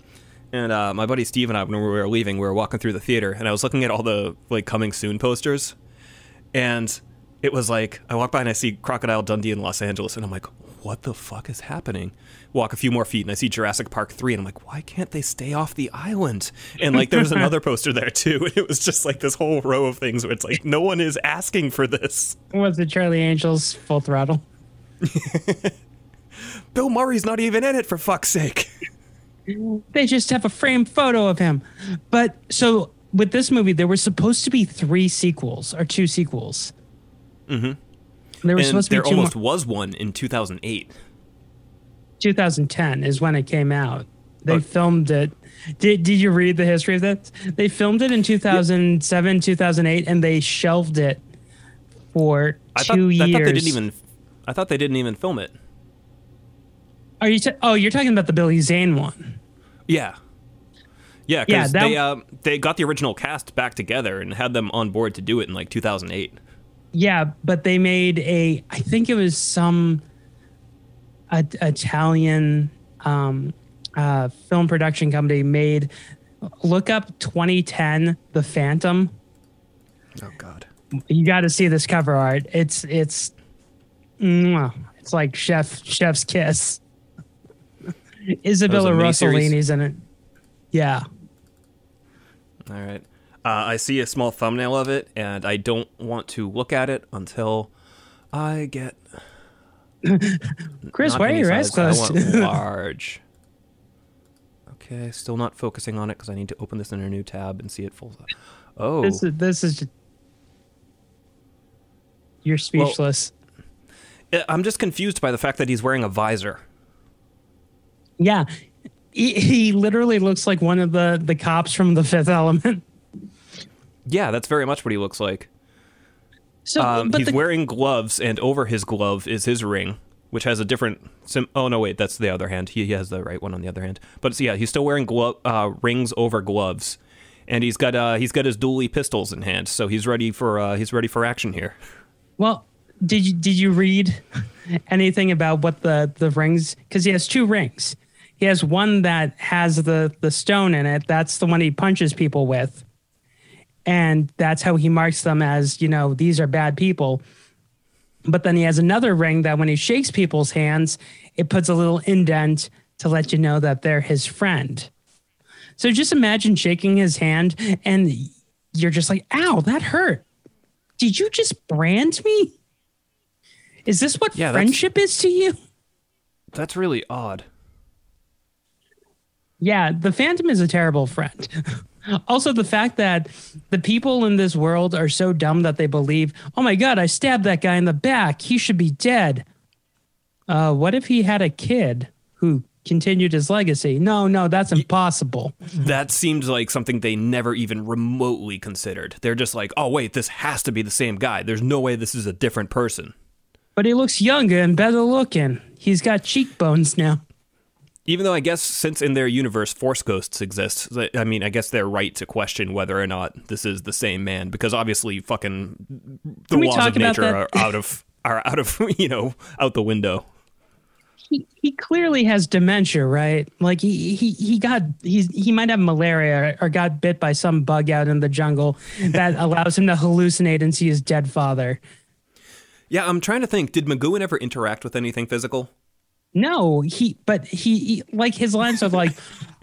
and uh, my buddy Steve and I, when we were leaving, we were walking through the theater, and I was looking at all the like coming soon posters, and it was like I walk by and I see Crocodile Dundee in Los Angeles, and I'm like, what the fuck is happening? Walk a few more feet, and I see Jurassic Park three, and I'm like, why can't they stay off the island? And like, there's another [LAUGHS] poster there too, and it was just like this whole row of things where it's like, no one is asking for this. Was it Charlie Angels Full Throttle? [LAUGHS] Bill Murray's not even in it for fuck's sake. they just have a framed photo of him. But so with this movie, there were supposed to be three sequels or two sequels. Mm-hmm. There And supposed to there be two almost more. was one in 2008. 2010 is when it came out. They Oh. filmed it. Did Did you read the history of that? They filmed it in 2007, 2008, and they shelved it for I two thought, years. I thought they didn't even. I thought they didn't even film it. Are you? ta- oh, you're talking about the Billy Zane one. Yeah. Yeah, Yeah, because that- they uh, they got the original cast back together and had them on board to do it in like 2008. Yeah, but they made a. I think it was some a, Italian um, uh, film production company made. Look up 2010, The Phantom. Oh God. You got to see this cover art. It's it's, it's like chef chef's kiss. Isabella [LAUGHS] That was? Rossellini's in it. Yeah. All right. Uh, I see a small thumbnail of it, and I don't want to look at it until I get. Chris, not why are your eyes closed? [LAUGHS] large. Okay, still not focusing on it because I need to open this in a new tab and see it full. Oh, this is this is. Just, you're speechless. I- I'm just confused by the fact that he's wearing a visor. Yeah. He, he literally looks like one of the, the cops from the fifth element. Yeah, that's very much what he looks like. So Um, but he's the, wearing gloves, and over his glove is his ring, which has a different. Sim- oh no, wait, that's the other hand. He, he has the right one on the other hand. But so, yeah, he's still wearing glo- uh, rings over gloves, and he's got uh, he's got his dually pistols in hand, so he's ready for uh, he's ready for action here. Well, did you did you read [LAUGHS] anything about what the the rings? Because he has two rings. He has one that has the the stone in it. That's the one he punches people with, and that's how he marks them as you know these are bad people. But then he has another ring that when he shakes people's hands, it puts a little indent to let you know that they're his friend. So just imagine shaking his hand and you're just like, ow, that hurt. Did you just brand me? Is this what Yeah, friendship is to you? That's really odd. Yeah, the Phantom is a terrible friend. [LAUGHS] also, the fact that the people in this world are so dumb that they believe, oh my God, I stabbed that guy in the back. He should be dead. Uh, what if he had a kid who continued his legacy? No, no, that's impossible. That seems like something they never even remotely considered. They're just like, oh wait, this has to be the same guy. There's no way this is a different person. But he looks younger and better looking. He's got cheekbones now. Even though I guess since in their universe force ghosts exist, I mean, I guess they're right to question whether or not this is the same man because obviously fucking the laws of nature are out of are out of [LAUGHS] you know out the window. he, he clearly has dementia, right? Like he he he got he's he might have malaria or got bit by some bug out in the jungle that [LAUGHS] allows him to hallucinate and see his dead father. Yeah, I'm trying to think. Did McGoohan ever interact with anything physical? No, he but he, he like his lines are like,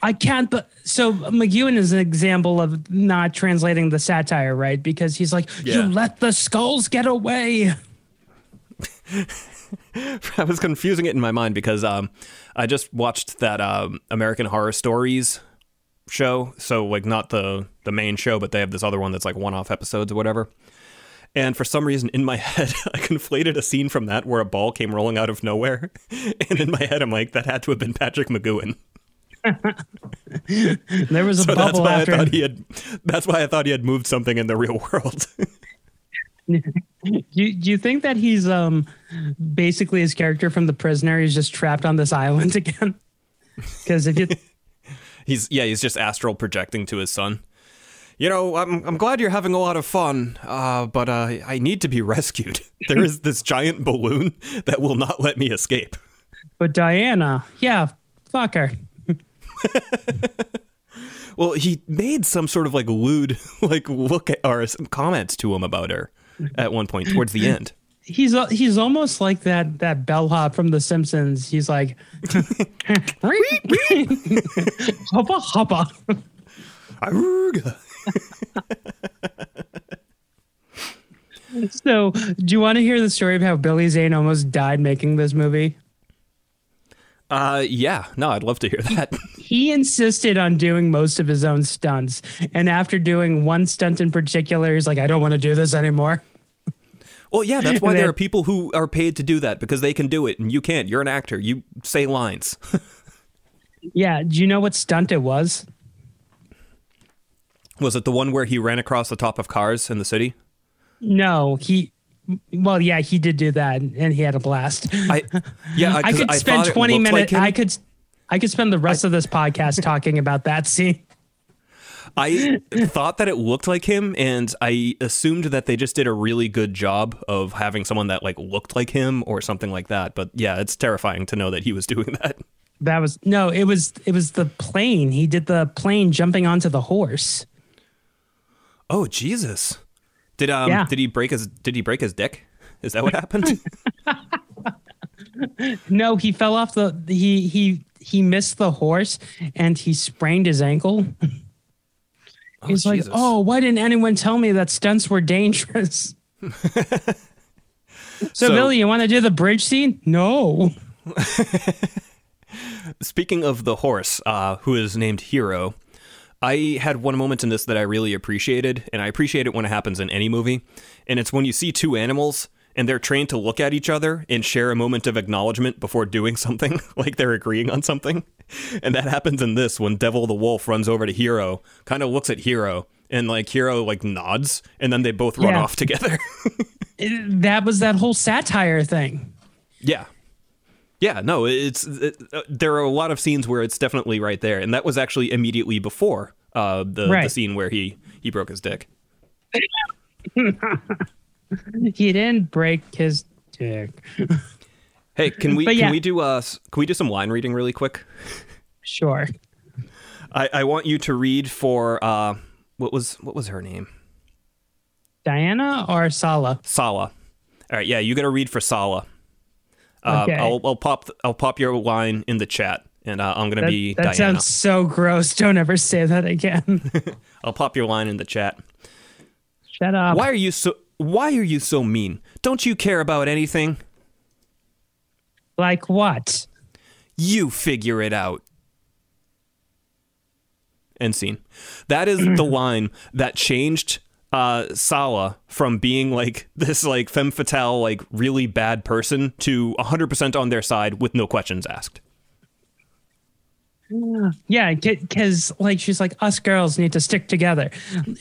I can't. But so McGoohan is an example of not translating the satire right because he's like, you let the skulls get away. [LAUGHS] I was confusing it in my mind because um, I just watched that um, American Horror Stories show. So like not the the main show, but they have this other one that's like one off episodes or whatever. And for some reason in my [LAUGHS] head, I conflated a scene from that where a ball came rolling out of nowhere. [LAUGHS] And in my head, I'm like, that had to have been Patrick McGoohan. [LAUGHS] There was a So that's bubble why I thought he had. That's why I thought he had moved something in the real world. Do you, do you think that he's um basically his character from The Prisoner? He's just trapped on this island again. Because if you He's yeah, he's just astral projecting to his son. You know, I'm I'm glad you're having a lot of fun, uh, but uh, I need to be [LAUGHS] rescued. There is this giant balloon that will not let me escape. but Diana, yeah, fuck her. [LAUGHS] Well, he made some sort of like lewd [LAUGHS] like look at or some comments to him about her at one point towards the end. He's uh, he's almost like that that bellhop from The Simpsons. He's like, hoppa hoppa. Arrgh. [LAUGHS] So, do you want to hear the story of how Billy Zane almost died making this movie? Uh, yeah, no, I'd love to hear that. [LAUGHS] he insisted on doing most of his own stunts. And after doing one stunt in particular, he's like, I don't want to do this anymore. Well, yeah, that's why [LAUGHS] there are people who are paid to do that because they can do it and you can't. You're an actor. You say lines. Yeah. Do you know what stunt it was? Was it the one where he ran across the top of cars in the city? No, he. Well, yeah, he did do that, and he had a blast. I yeah, [LAUGHS] I could spend twenty minutes. like. I could. I could spend the rest of this podcast talking about that scene. I thought that it looked like him, and I assumed that they just did a really good job of having someone that like looked like him or something like that. But yeah, it's terrifying to know that he was [LAUGHS] doing that. That was no. It was. It was the plane. He did the plane jumping onto the horse. Oh Jesus! Did um Yeah. did he break his did he break his dick? Is that what [LAUGHS] happened? No, he fell off the. He he he missed the horse, and he sprained his ankle. Oh, He's like, oh, why didn't anyone tell me that stunts were dangerous? [LAUGHS] so, So- Billy, you want to do the bridge scene? No. [LAUGHS] Speaking of the horse, uh, who is named Hero, I had one moment in this that I really appreciated, and I appreciate it when it happens in any movie. And it's when you see two animals and they're trained to look at each other and share a moment of acknowledgement before doing [LAUGHS] something, like they're agreeing on something. And that happens in this when Devil the Wolf runs over to Hero, kind of looks at Hero, and like Hero like nods, and then they both run Yeah. off together. [LAUGHS] It- that was that whole satire thing. yeah. Yeah, no, it's it, uh, there are a lot of scenes where it's definitely right there, and that was actually immediately before uh, the the scene where he he broke his dick. [LAUGHS] He didn't break his dick. [LAUGHS] Hey, can we yeah. can we do uh can we do some line reading really quick? Sure. I, I want you to read for uh what was what was her name? Diana or Sala? Sala. All right, yeah, you got to read for Sala. Uh, Okay. I'll I'll pop I'll pop your line in the chat, and uh, I'm gonna That, be that Diana. sounds so gross. Don't ever say that again. [LAUGHS] [LAUGHS] I'll pop your line in the chat. Shut up. Why are you so Why are you so mean? Don't you care about anything? Like what? You figure it out. End scene. That is the [CLEARS THROAT] line that changed uh, Sala from being like [LAUGHS] this like femme fatale, like really bad person to 100% on their side with no questions asked. Yeah, because like she's like us girls need to stick together.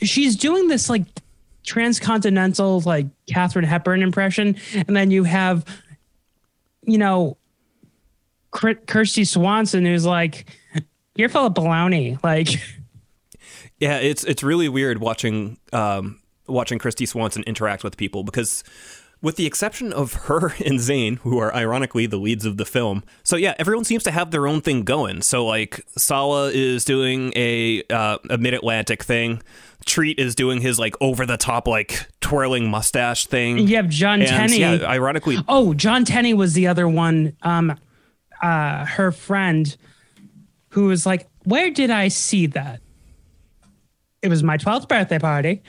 She's doing this like transcontinental like Katharine Hepburn impression, and then you have, you know, Kir- Kristy Swanson who's like, "You're full of baloney." Like, [LAUGHS] Yeah, it's it's really weird watching um, watching Kristy Swanson interact with people because, with the exception of her [LAUGHS] and Zane, who are ironically the leads of the film, so yeah, everyone seems to have their own thing going. So like Sala is doing a uh, a Mid Atlantic thing. Treat is doing his like over the top like twirling mustache thing. you have John and Tenney. yeah, ironically, Oh, Jon Tenney was the other one. Um, uh, her friend, who was like, "Where did I see that?" It was my twelfth birthday party.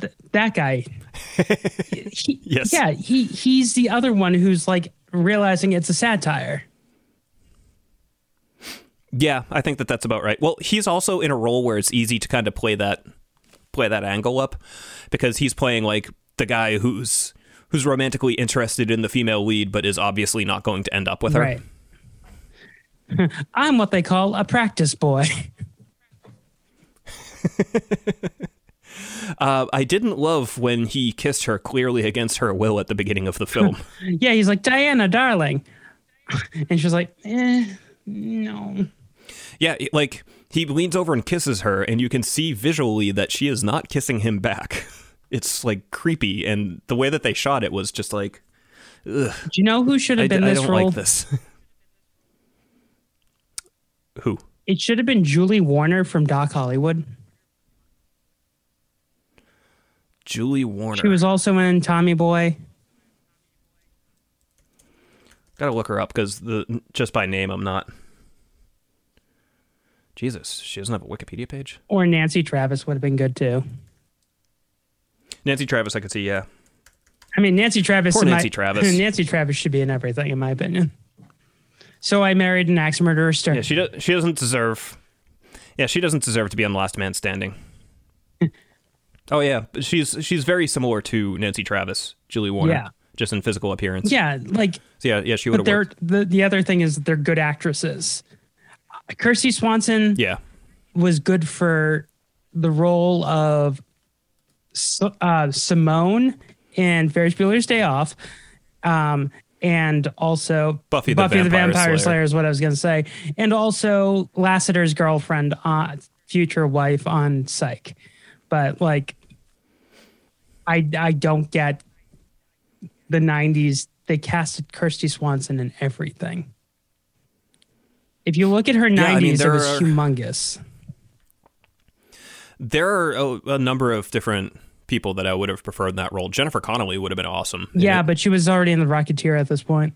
Th- that guy. [LAUGHS] He- Yes. Yeah, he he's the other one who's like realizing it's a satire. Yeah, I think that that's about right. Well, he's also in a role where it's easy to kind of play that play that angle up because he's playing like the guy who's who's romantically interested in the female lead but is obviously not going to end up with her. Right. [LAUGHS] I'm what they call a practice boy. [LAUGHS] [LAUGHS] Uh, I didn't love when he kissed her clearly against her will at the beginning of the film. [LAUGHS] yeah, he's like Diana, darling, [LAUGHS] and she's like, eh, no. yeah, like he leans over and kisses her and you can see visually that she is not kissing him back. It's like creepy and the way that they shot it was just like Ugh. Do you know who should I, have been I this don't role? like this. Who? It should have been Julie Warner from Doc Hollywood. Julie Warner. She was also in Tommy Boy. Gotta look her up because the just by name I'm not. Jesus, she doesn't have a Wikipedia page. Or Nancy Travis would have been good too. Nancy Travis, I could see. Yeah, I mean, Nancy Travis. Poor Nancy my- Travis. [LAUGHS] Nancy Travis should be in everything, in my opinion. So I married an axe murderer star. yeah. She does. She doesn't deserve. Yeah, she doesn't deserve to be on the Last Man Standing. Oh yeah, she's she's very similar to Nancy Travis, Julie Warner. Yeah. just in physical appearance. yeah, like So yeah, yeah, she would have worked. the the other thing is they're good actresses. Kristy Swanson Yeah, was good for the role of uh, Simone in Ferris Bueller's Day Off, um, and also Buffy the Vampire Vampire Slayer. Slayer is what I was going to say, and also Lassiter's girlfriend, uh, future wife on Psych. But like, I I don't get the '90s. They casted Kristy Swanson in everything. If you look at her Yeah, I mean, 90s, it there was are- humongous. there are a, a number of different people that I would have preferred in that role. Jennifer Connelly would have been awesome. Yeah, but she was already in the Rocketeer at this point.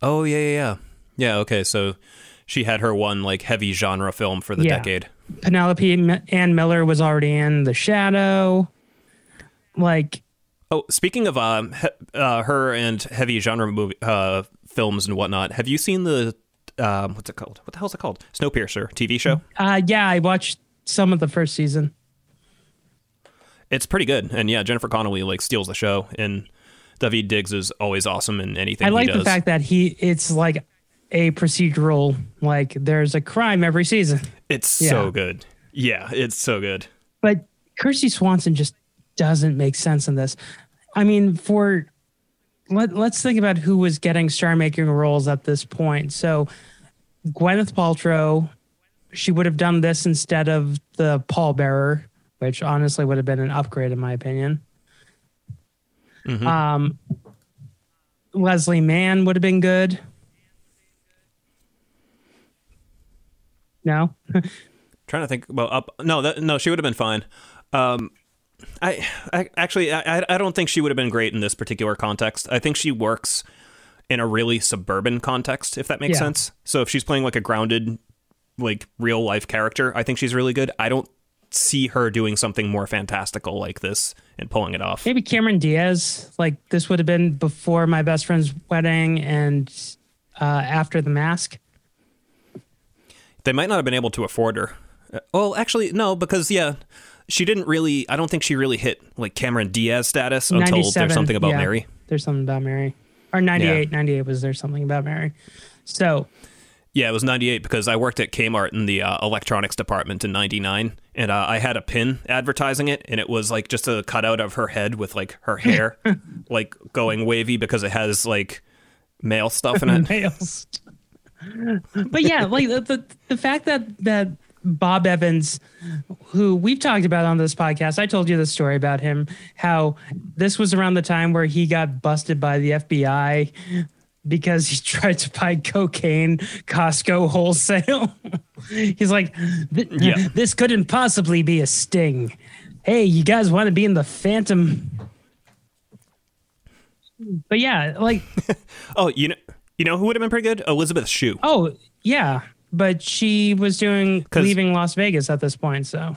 Oh yeah, yeah, yeah. Yeah, okay, so she had her one like heavy genre film for the Yeah. decade. Penelope Ann Miller was already in The Shadow. Like, Oh, speaking of um, he, uh, her and heavy genre movie uh, films and whatnot, have you seen the um, what's it called? What the hell's it called? Snowpiercer TV show. uh, yeah, I watched some of the first season. It's pretty good, and yeah, Jennifer Connelly like steals the show, and Daveed Diggs is always awesome in anything I like the fact that he it's like a procedural. Like, there's a crime every season. it's Yeah. so good. Yeah, it's so good. But Kristy Swanson just doesn't make sense in this. I mean, for let, let's think about who was getting star making roles at this point. So Gwyneth Paltrow, she would have done this instead of the pallbearer, which honestly would have been an upgrade in my opinion. Um, Leslie Mann would have been good. No, trying to think Well, up. No, that no, she would have been fine. Um, I, I actually, I, I don't think she would have been great in this particular context. I think she works in a really suburban context, if that makes Yeah. sense. So if she's playing like a grounded, like real life character, I think she's really good. I don't see her doing something more fantastical like this and pulling it off. maybe Cameron Diaz. Like this would have been before my best friend's wedding and uh, after the mask. They might not have been able to afford her. Uh, Well, actually, no, because yeah, she didn't really. I don't think she really hit like Cameron Diaz status until there's something about yeah. Mary. There's something about Mary. Or 98, 98 was there something about Mary. So, Yeah, it was 98 because I worked at Kmart in the uh, electronics department in 99 and uh, I had a pin advertising it and it was like just a cutout of her head with like her hair [LAUGHS] like going wavy because it has like male stuff in it. [LAUGHS] males. But yeah, like the, the the fact that that Bob Evans, who we've talked about on this podcast, I told you the story about him, how this was around the time where he got busted by the FBI because he [LAUGHS] tried to buy cocaine Costco wholesale. [LAUGHS] He's like, "Th- Yeah. this couldn't possibly be a sting. Hey, you guys want to be in the Phantom? But yeah, like [LAUGHS] Oh, you know you know who would have been pretty good? Elizabeth Shue. Oh, yeah. But she was doing leaving Las Vegas at this point, so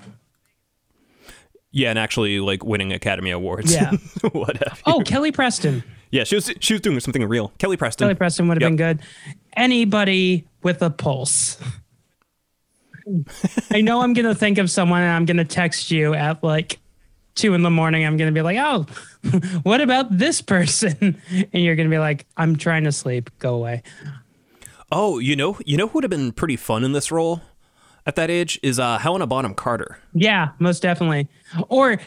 Yeah, and actually like winning Academy Awards. Yeah. [LAUGHS] what have Oh. Kelly Preston. Yeah, she was she was doing something real. Kelly Preston. Kelly Preston would have Yep. been good. Anybody with a pulse. [LAUGHS] I know I'm gonna think of someone and I'm gonna text you at like two in the morning. I'm gonna be like, oh, [LAUGHS] what about this person? [LAUGHS] And you're gonna be like, I'm trying to sleep. Go away. Oh, you know, you know who would have been pretty fun in this role at that age is uh Helena Bonham Carter. Yeah, most definitely. Or,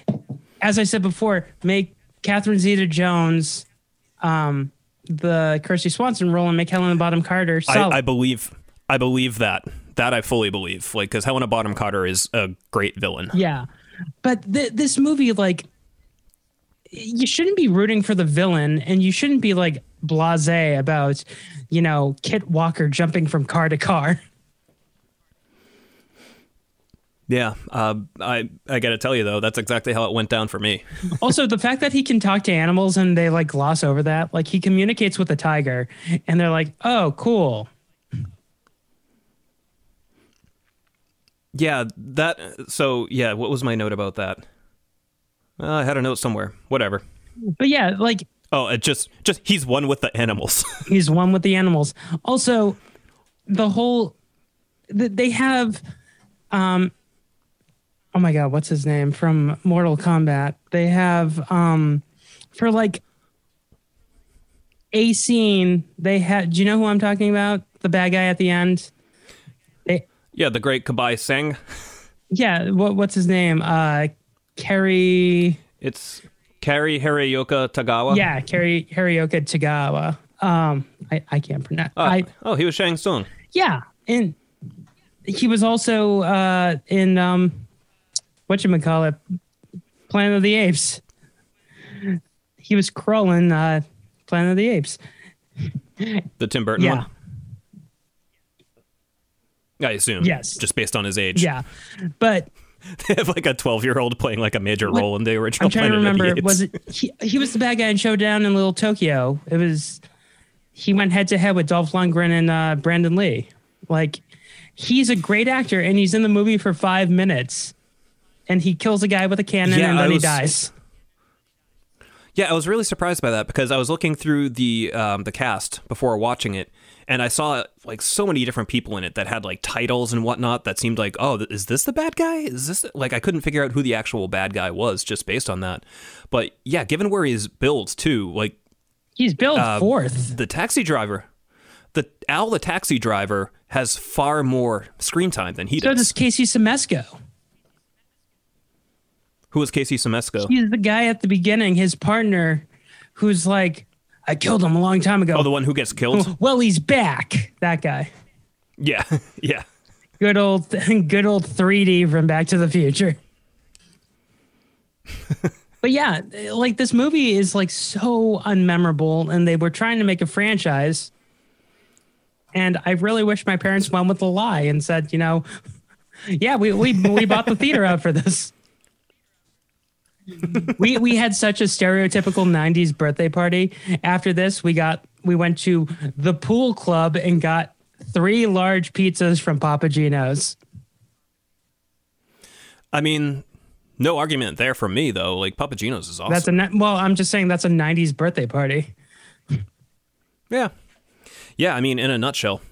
as I said before, make Catherine Zeta Jones um, the Kristy Swanson role and make Helena Bottom Carter Sala. I, I believe I believe that. That I fully believe. Like cuz Helena Bonham Carter is a great villain. yeah, but th- this movie, like, you shouldn't be rooting for the villain, and you shouldn't be like blasé about, you know, Kit Walker jumping from car to car. [LAUGHS] Yeah, uh, I I got to tell you though, that's exactly how it went down for me. [LAUGHS] also, the fact that he can talk to animals and they like gloss over that, like he communicates with a tiger, and they're like, "Oh, cool." Yeah, that. So yeah, what was my note about that? Uh, I had a note somewhere. Whatever. But yeah, like Oh, it just just he's one with the animals. [LAUGHS] he's one with the animals. Also, the whole th- they have um oh my god, what's his name from Mortal Kombat? They have um for like a scene they had do you know who I'm talking about? The bad guy at the end? Yeah, the great Kabai Singh. yeah, what what's his name? Uh Kerry It's Kari Hirayoka Tagawa. yeah, Kerry Harioka Tagawa. Um I, I can't pronounce Uh, I oh, he was Shang Tsung. Yeah, and he was also uh, in um, what you call it, Planet of the Apes. He was crawling uh, Planet of the Apes. The Tim Burton Yeah, one. I assume. Yes. Just based on his age. yeah, but [LAUGHS] They have like a 12 year old playing like a major What- role in the original I'm trying Planet of the remember. Was it he? He was the bad guy in Showdown in Little Tokyo. It was he went head to head with Dolph Lundgren and uh, Brandon Lee. Like he's a great actor, and he's in the movie for five minutes, and he kills a guy with a cannon, Yeah, and I then he was- dies. Yeah, I was really surprised by that because I was looking through the um, the cast before watching it, and I saw like so many different people in it that had like titles and whatnot that seemed like, oh, is this the bad guy? Is this like I couldn't figure out who the actual bad guy was just based on that. But yeah, given where he's built too, like He's built uh, fourth. the taxi driver, the Al the taxi driver has far more screen time than he So does. So does Casey Siemaszko. Who was Casey Siemaszko? He's the guy at the beginning, his partner, who's like I killed him a long time ago. Oh, the one who gets killed. [LAUGHS] well, he's back. That guy. yeah, [LAUGHS] yeah. Good old, [LAUGHS] good old 3D from Back to the Future. but yeah, like this movie is like so unmemorable, and they were trying to make a franchise. And I really wish my parents went with a lie and said, you know, yeah, we we we bought the theater out for this. [LAUGHS] we we had such a stereotypical 90s birthday party. After this, we got we went to the pool club and got three large pizzas from Papa Gino's. I mean, no argument there for me though. Like Papa Gino's is awesome. That's a ni- well, I'm just saying that's a 90s birthday party. Yeah. Yeah, I mean, in a nutshell.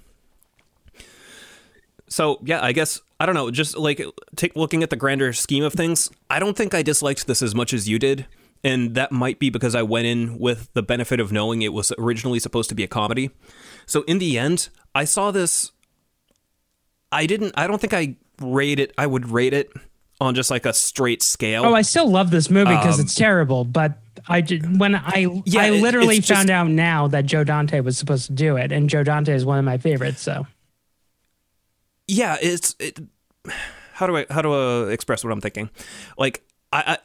So, yeah, I guess I don't know, just like take looking at the grander scheme of things, I don't think I disliked this as much as you did, and that might be because I went in with the benefit of knowing it was originally supposed to be a comedy. So, in the end, I saw this I didn't I don't think I rate it I would rate it on just like a straight scale. Oh, I still love this movie because it's terrible, but I did, when I Um, Yeah, I literally it's just- found out now that Joe Dante was supposed to do it, and Joe Dante is one of my favorites. So yeah it's it, how do i how do i express what i'm thinking? Like i i,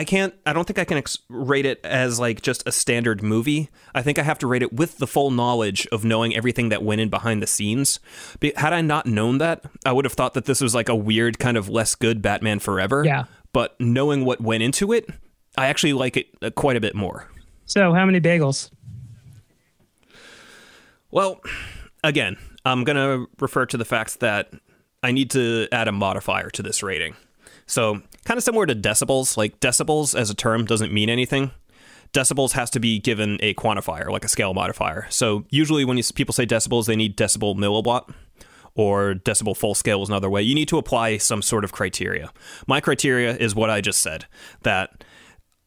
I can't i don't think i can ex- rate it as like just a standard movie. I think i have to rate it with the full knowledge of knowing everything that went in behind the scenes. Be- had i not known that i would have thought that this was like a weird kind of less good batman forever. Yeah. but knowing what went into it i actually like it uh, quite a bit more. So how many bagels? Well, again, I'm going to refer to the fact that I need to add a modifier to this rating. So, kind of similar to decibels, like decibels as a term doesn't mean anything. Decibels has to be given a quantifier, like a scale modifier. So, usually when you, people say decibels, they need decibel milliwatt or decibel full scale is another way. You need to apply some sort of criteria. My criteria is what I just said that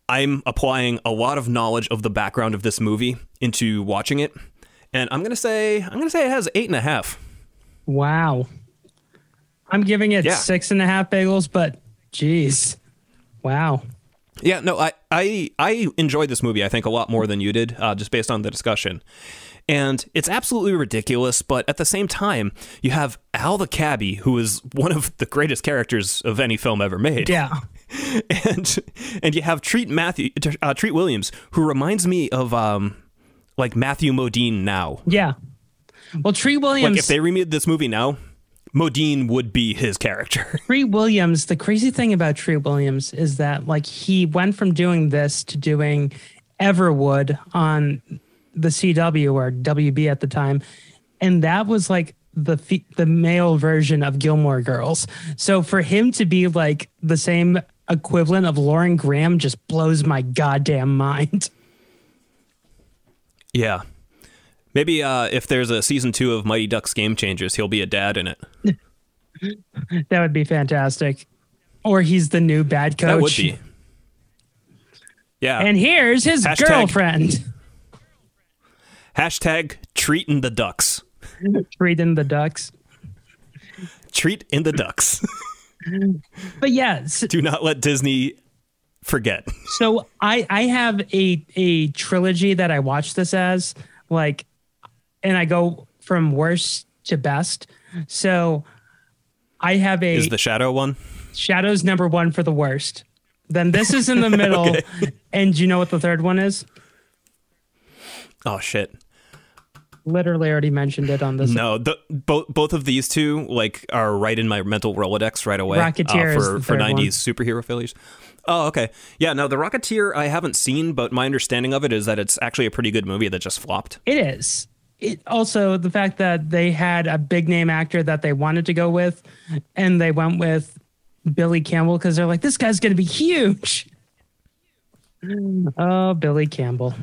I'm applying a lot of knowledge of the background of this movie into watching it, and I'm gonna say I'm gonna say it has eight and a half. Wow, I'm giving it Yeah. six and a half bagels, but geez, wow. Yeah, no, I I I enjoyed this movie. I think a lot more than you did, uh, just based on the discussion. And it's absolutely ridiculous, but at the same time, you have Al the cabbie, who is one of the greatest characters of any film ever made. Yeah, [LAUGHS] and and you have Treat Matthew uh, Treat Williams, who reminds me of um like Matthew Modine now. yeah. Well, Treat Williams. Like if they remade this movie now, Modine would be his character. [LAUGHS] Treat Williams, the crazy thing about Treat Williams is that like he went from doing this to doing Everwood on the CW or WB at the time, and that was like the fe- the male version of Gilmore Girls. So for him to be like the same equivalent of Lauren Graham just blows my goddamn mind. [LAUGHS] yeah. Maybe uh, if there's a season two of Mighty Ducks Game Changers, he'll be a dad in it. [LAUGHS] That would be fantastic. Or he's the new bad coach. That would be. Yeah. And here's his Hashtag- girlfriend. Hashtag treating the ducks. [LAUGHS] Reading the ducks. Treat in the ducks. [LAUGHS] But yes. Do not let Disney forget. So I I have a a trilogy that I watch this as like, and I go from worst to best. So I have a Is the shadow one? Shadows number one for the worst. Then this is in the middle, [LAUGHS] and do you know what the third one is? Oh shit. Literally already mentioned it on this. No, the, both both of these two like are right in my mental rolodex right away. Rocketeer uh, is for for '90s superhero failures. Oh, okay. Yeah, no, the Rocketeer I haven't seen, but my understanding of it is that it's actually a pretty good movie that just flopped. It is. It also the fact that they had a big name actor that they wanted to go with, and they went with Billy Campbell because they're like, this guy's going to be huge. [LAUGHS] Oh, Billy Campbell.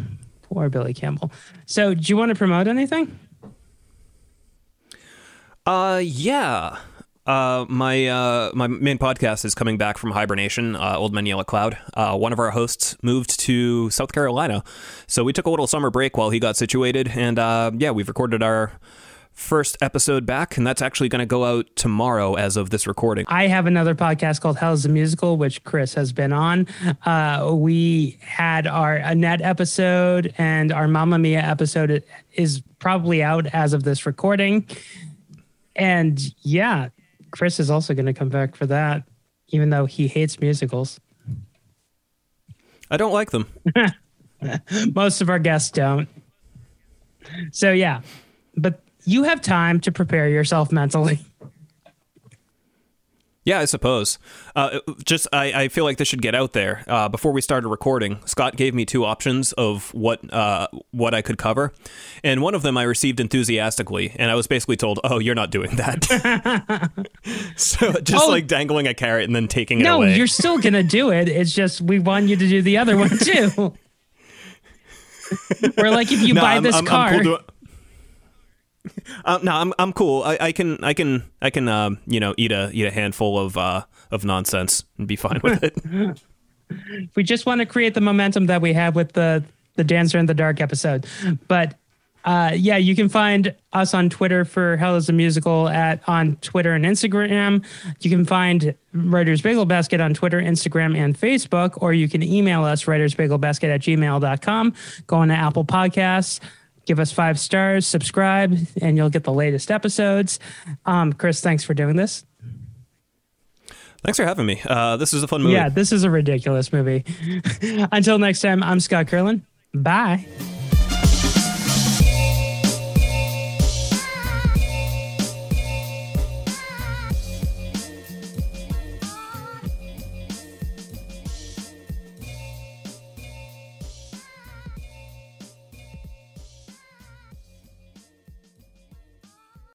Poor Billy Campbell. So, do you want to promote anything? Uh, yeah. Uh, my uh, my main podcast is coming back from hibernation. Uh, Old Man Yell at Cloud. Uh, one of our hosts moved to South Carolina, so we took a little summer break while he got situated, and uh, yeah, we've recorded our first episode back, and that's actually going to go out tomorrow as of this recording. I have another podcast called Hell's the Musical, which Chris has been on. Uh, we had our Annette episode, and our Mamma Mia episode is probably out as of this recording. And yeah, Chris is also going to come back for that, even though he hates musicals. I don't like them. [LAUGHS] Most of our guests don't. So yeah, but you have time to prepare yourself mentally. Yeah, I suppose. Uh, just, I, I feel like this should get out there. Uh, before we started recording, Scott gave me two options of what uh, what I could cover, and one of them I received enthusiastically, and I was basically told, "Oh, you're not doing that." [LAUGHS] so just Oh. like dangling a carrot and then taking it No, you're still gonna do it. It's just we want you to do the other one too. [LAUGHS] We're like, if you No, buy I'm- this I'm- I'm car, cool do- [LAUGHS] Uh, no, I'm I'm cool. I, I can I can I can um you know eat a eat a handful of uh of nonsense and be fine with it. [LAUGHS] we just want to create the momentum that we have with the the Dancer in the Dark episode. But uh, yeah, you can find us on Twitter for Hell is a Musical at on Twitter and Instagram. You can find Writers Bagel Basket on Twitter, Instagram, and Facebook, or you can email us writersbagelbasket at gmail.com. Go on to Apple Podcasts, give us five stars, subscribe, and you'll get the latest episodes. Um, Chris, thanks for doing this. Thanks for having me. Uh, this is a fun movie. Yeah, this is a ridiculous movie. [LAUGHS] Until next time, I'm Scott Curlin. Bye.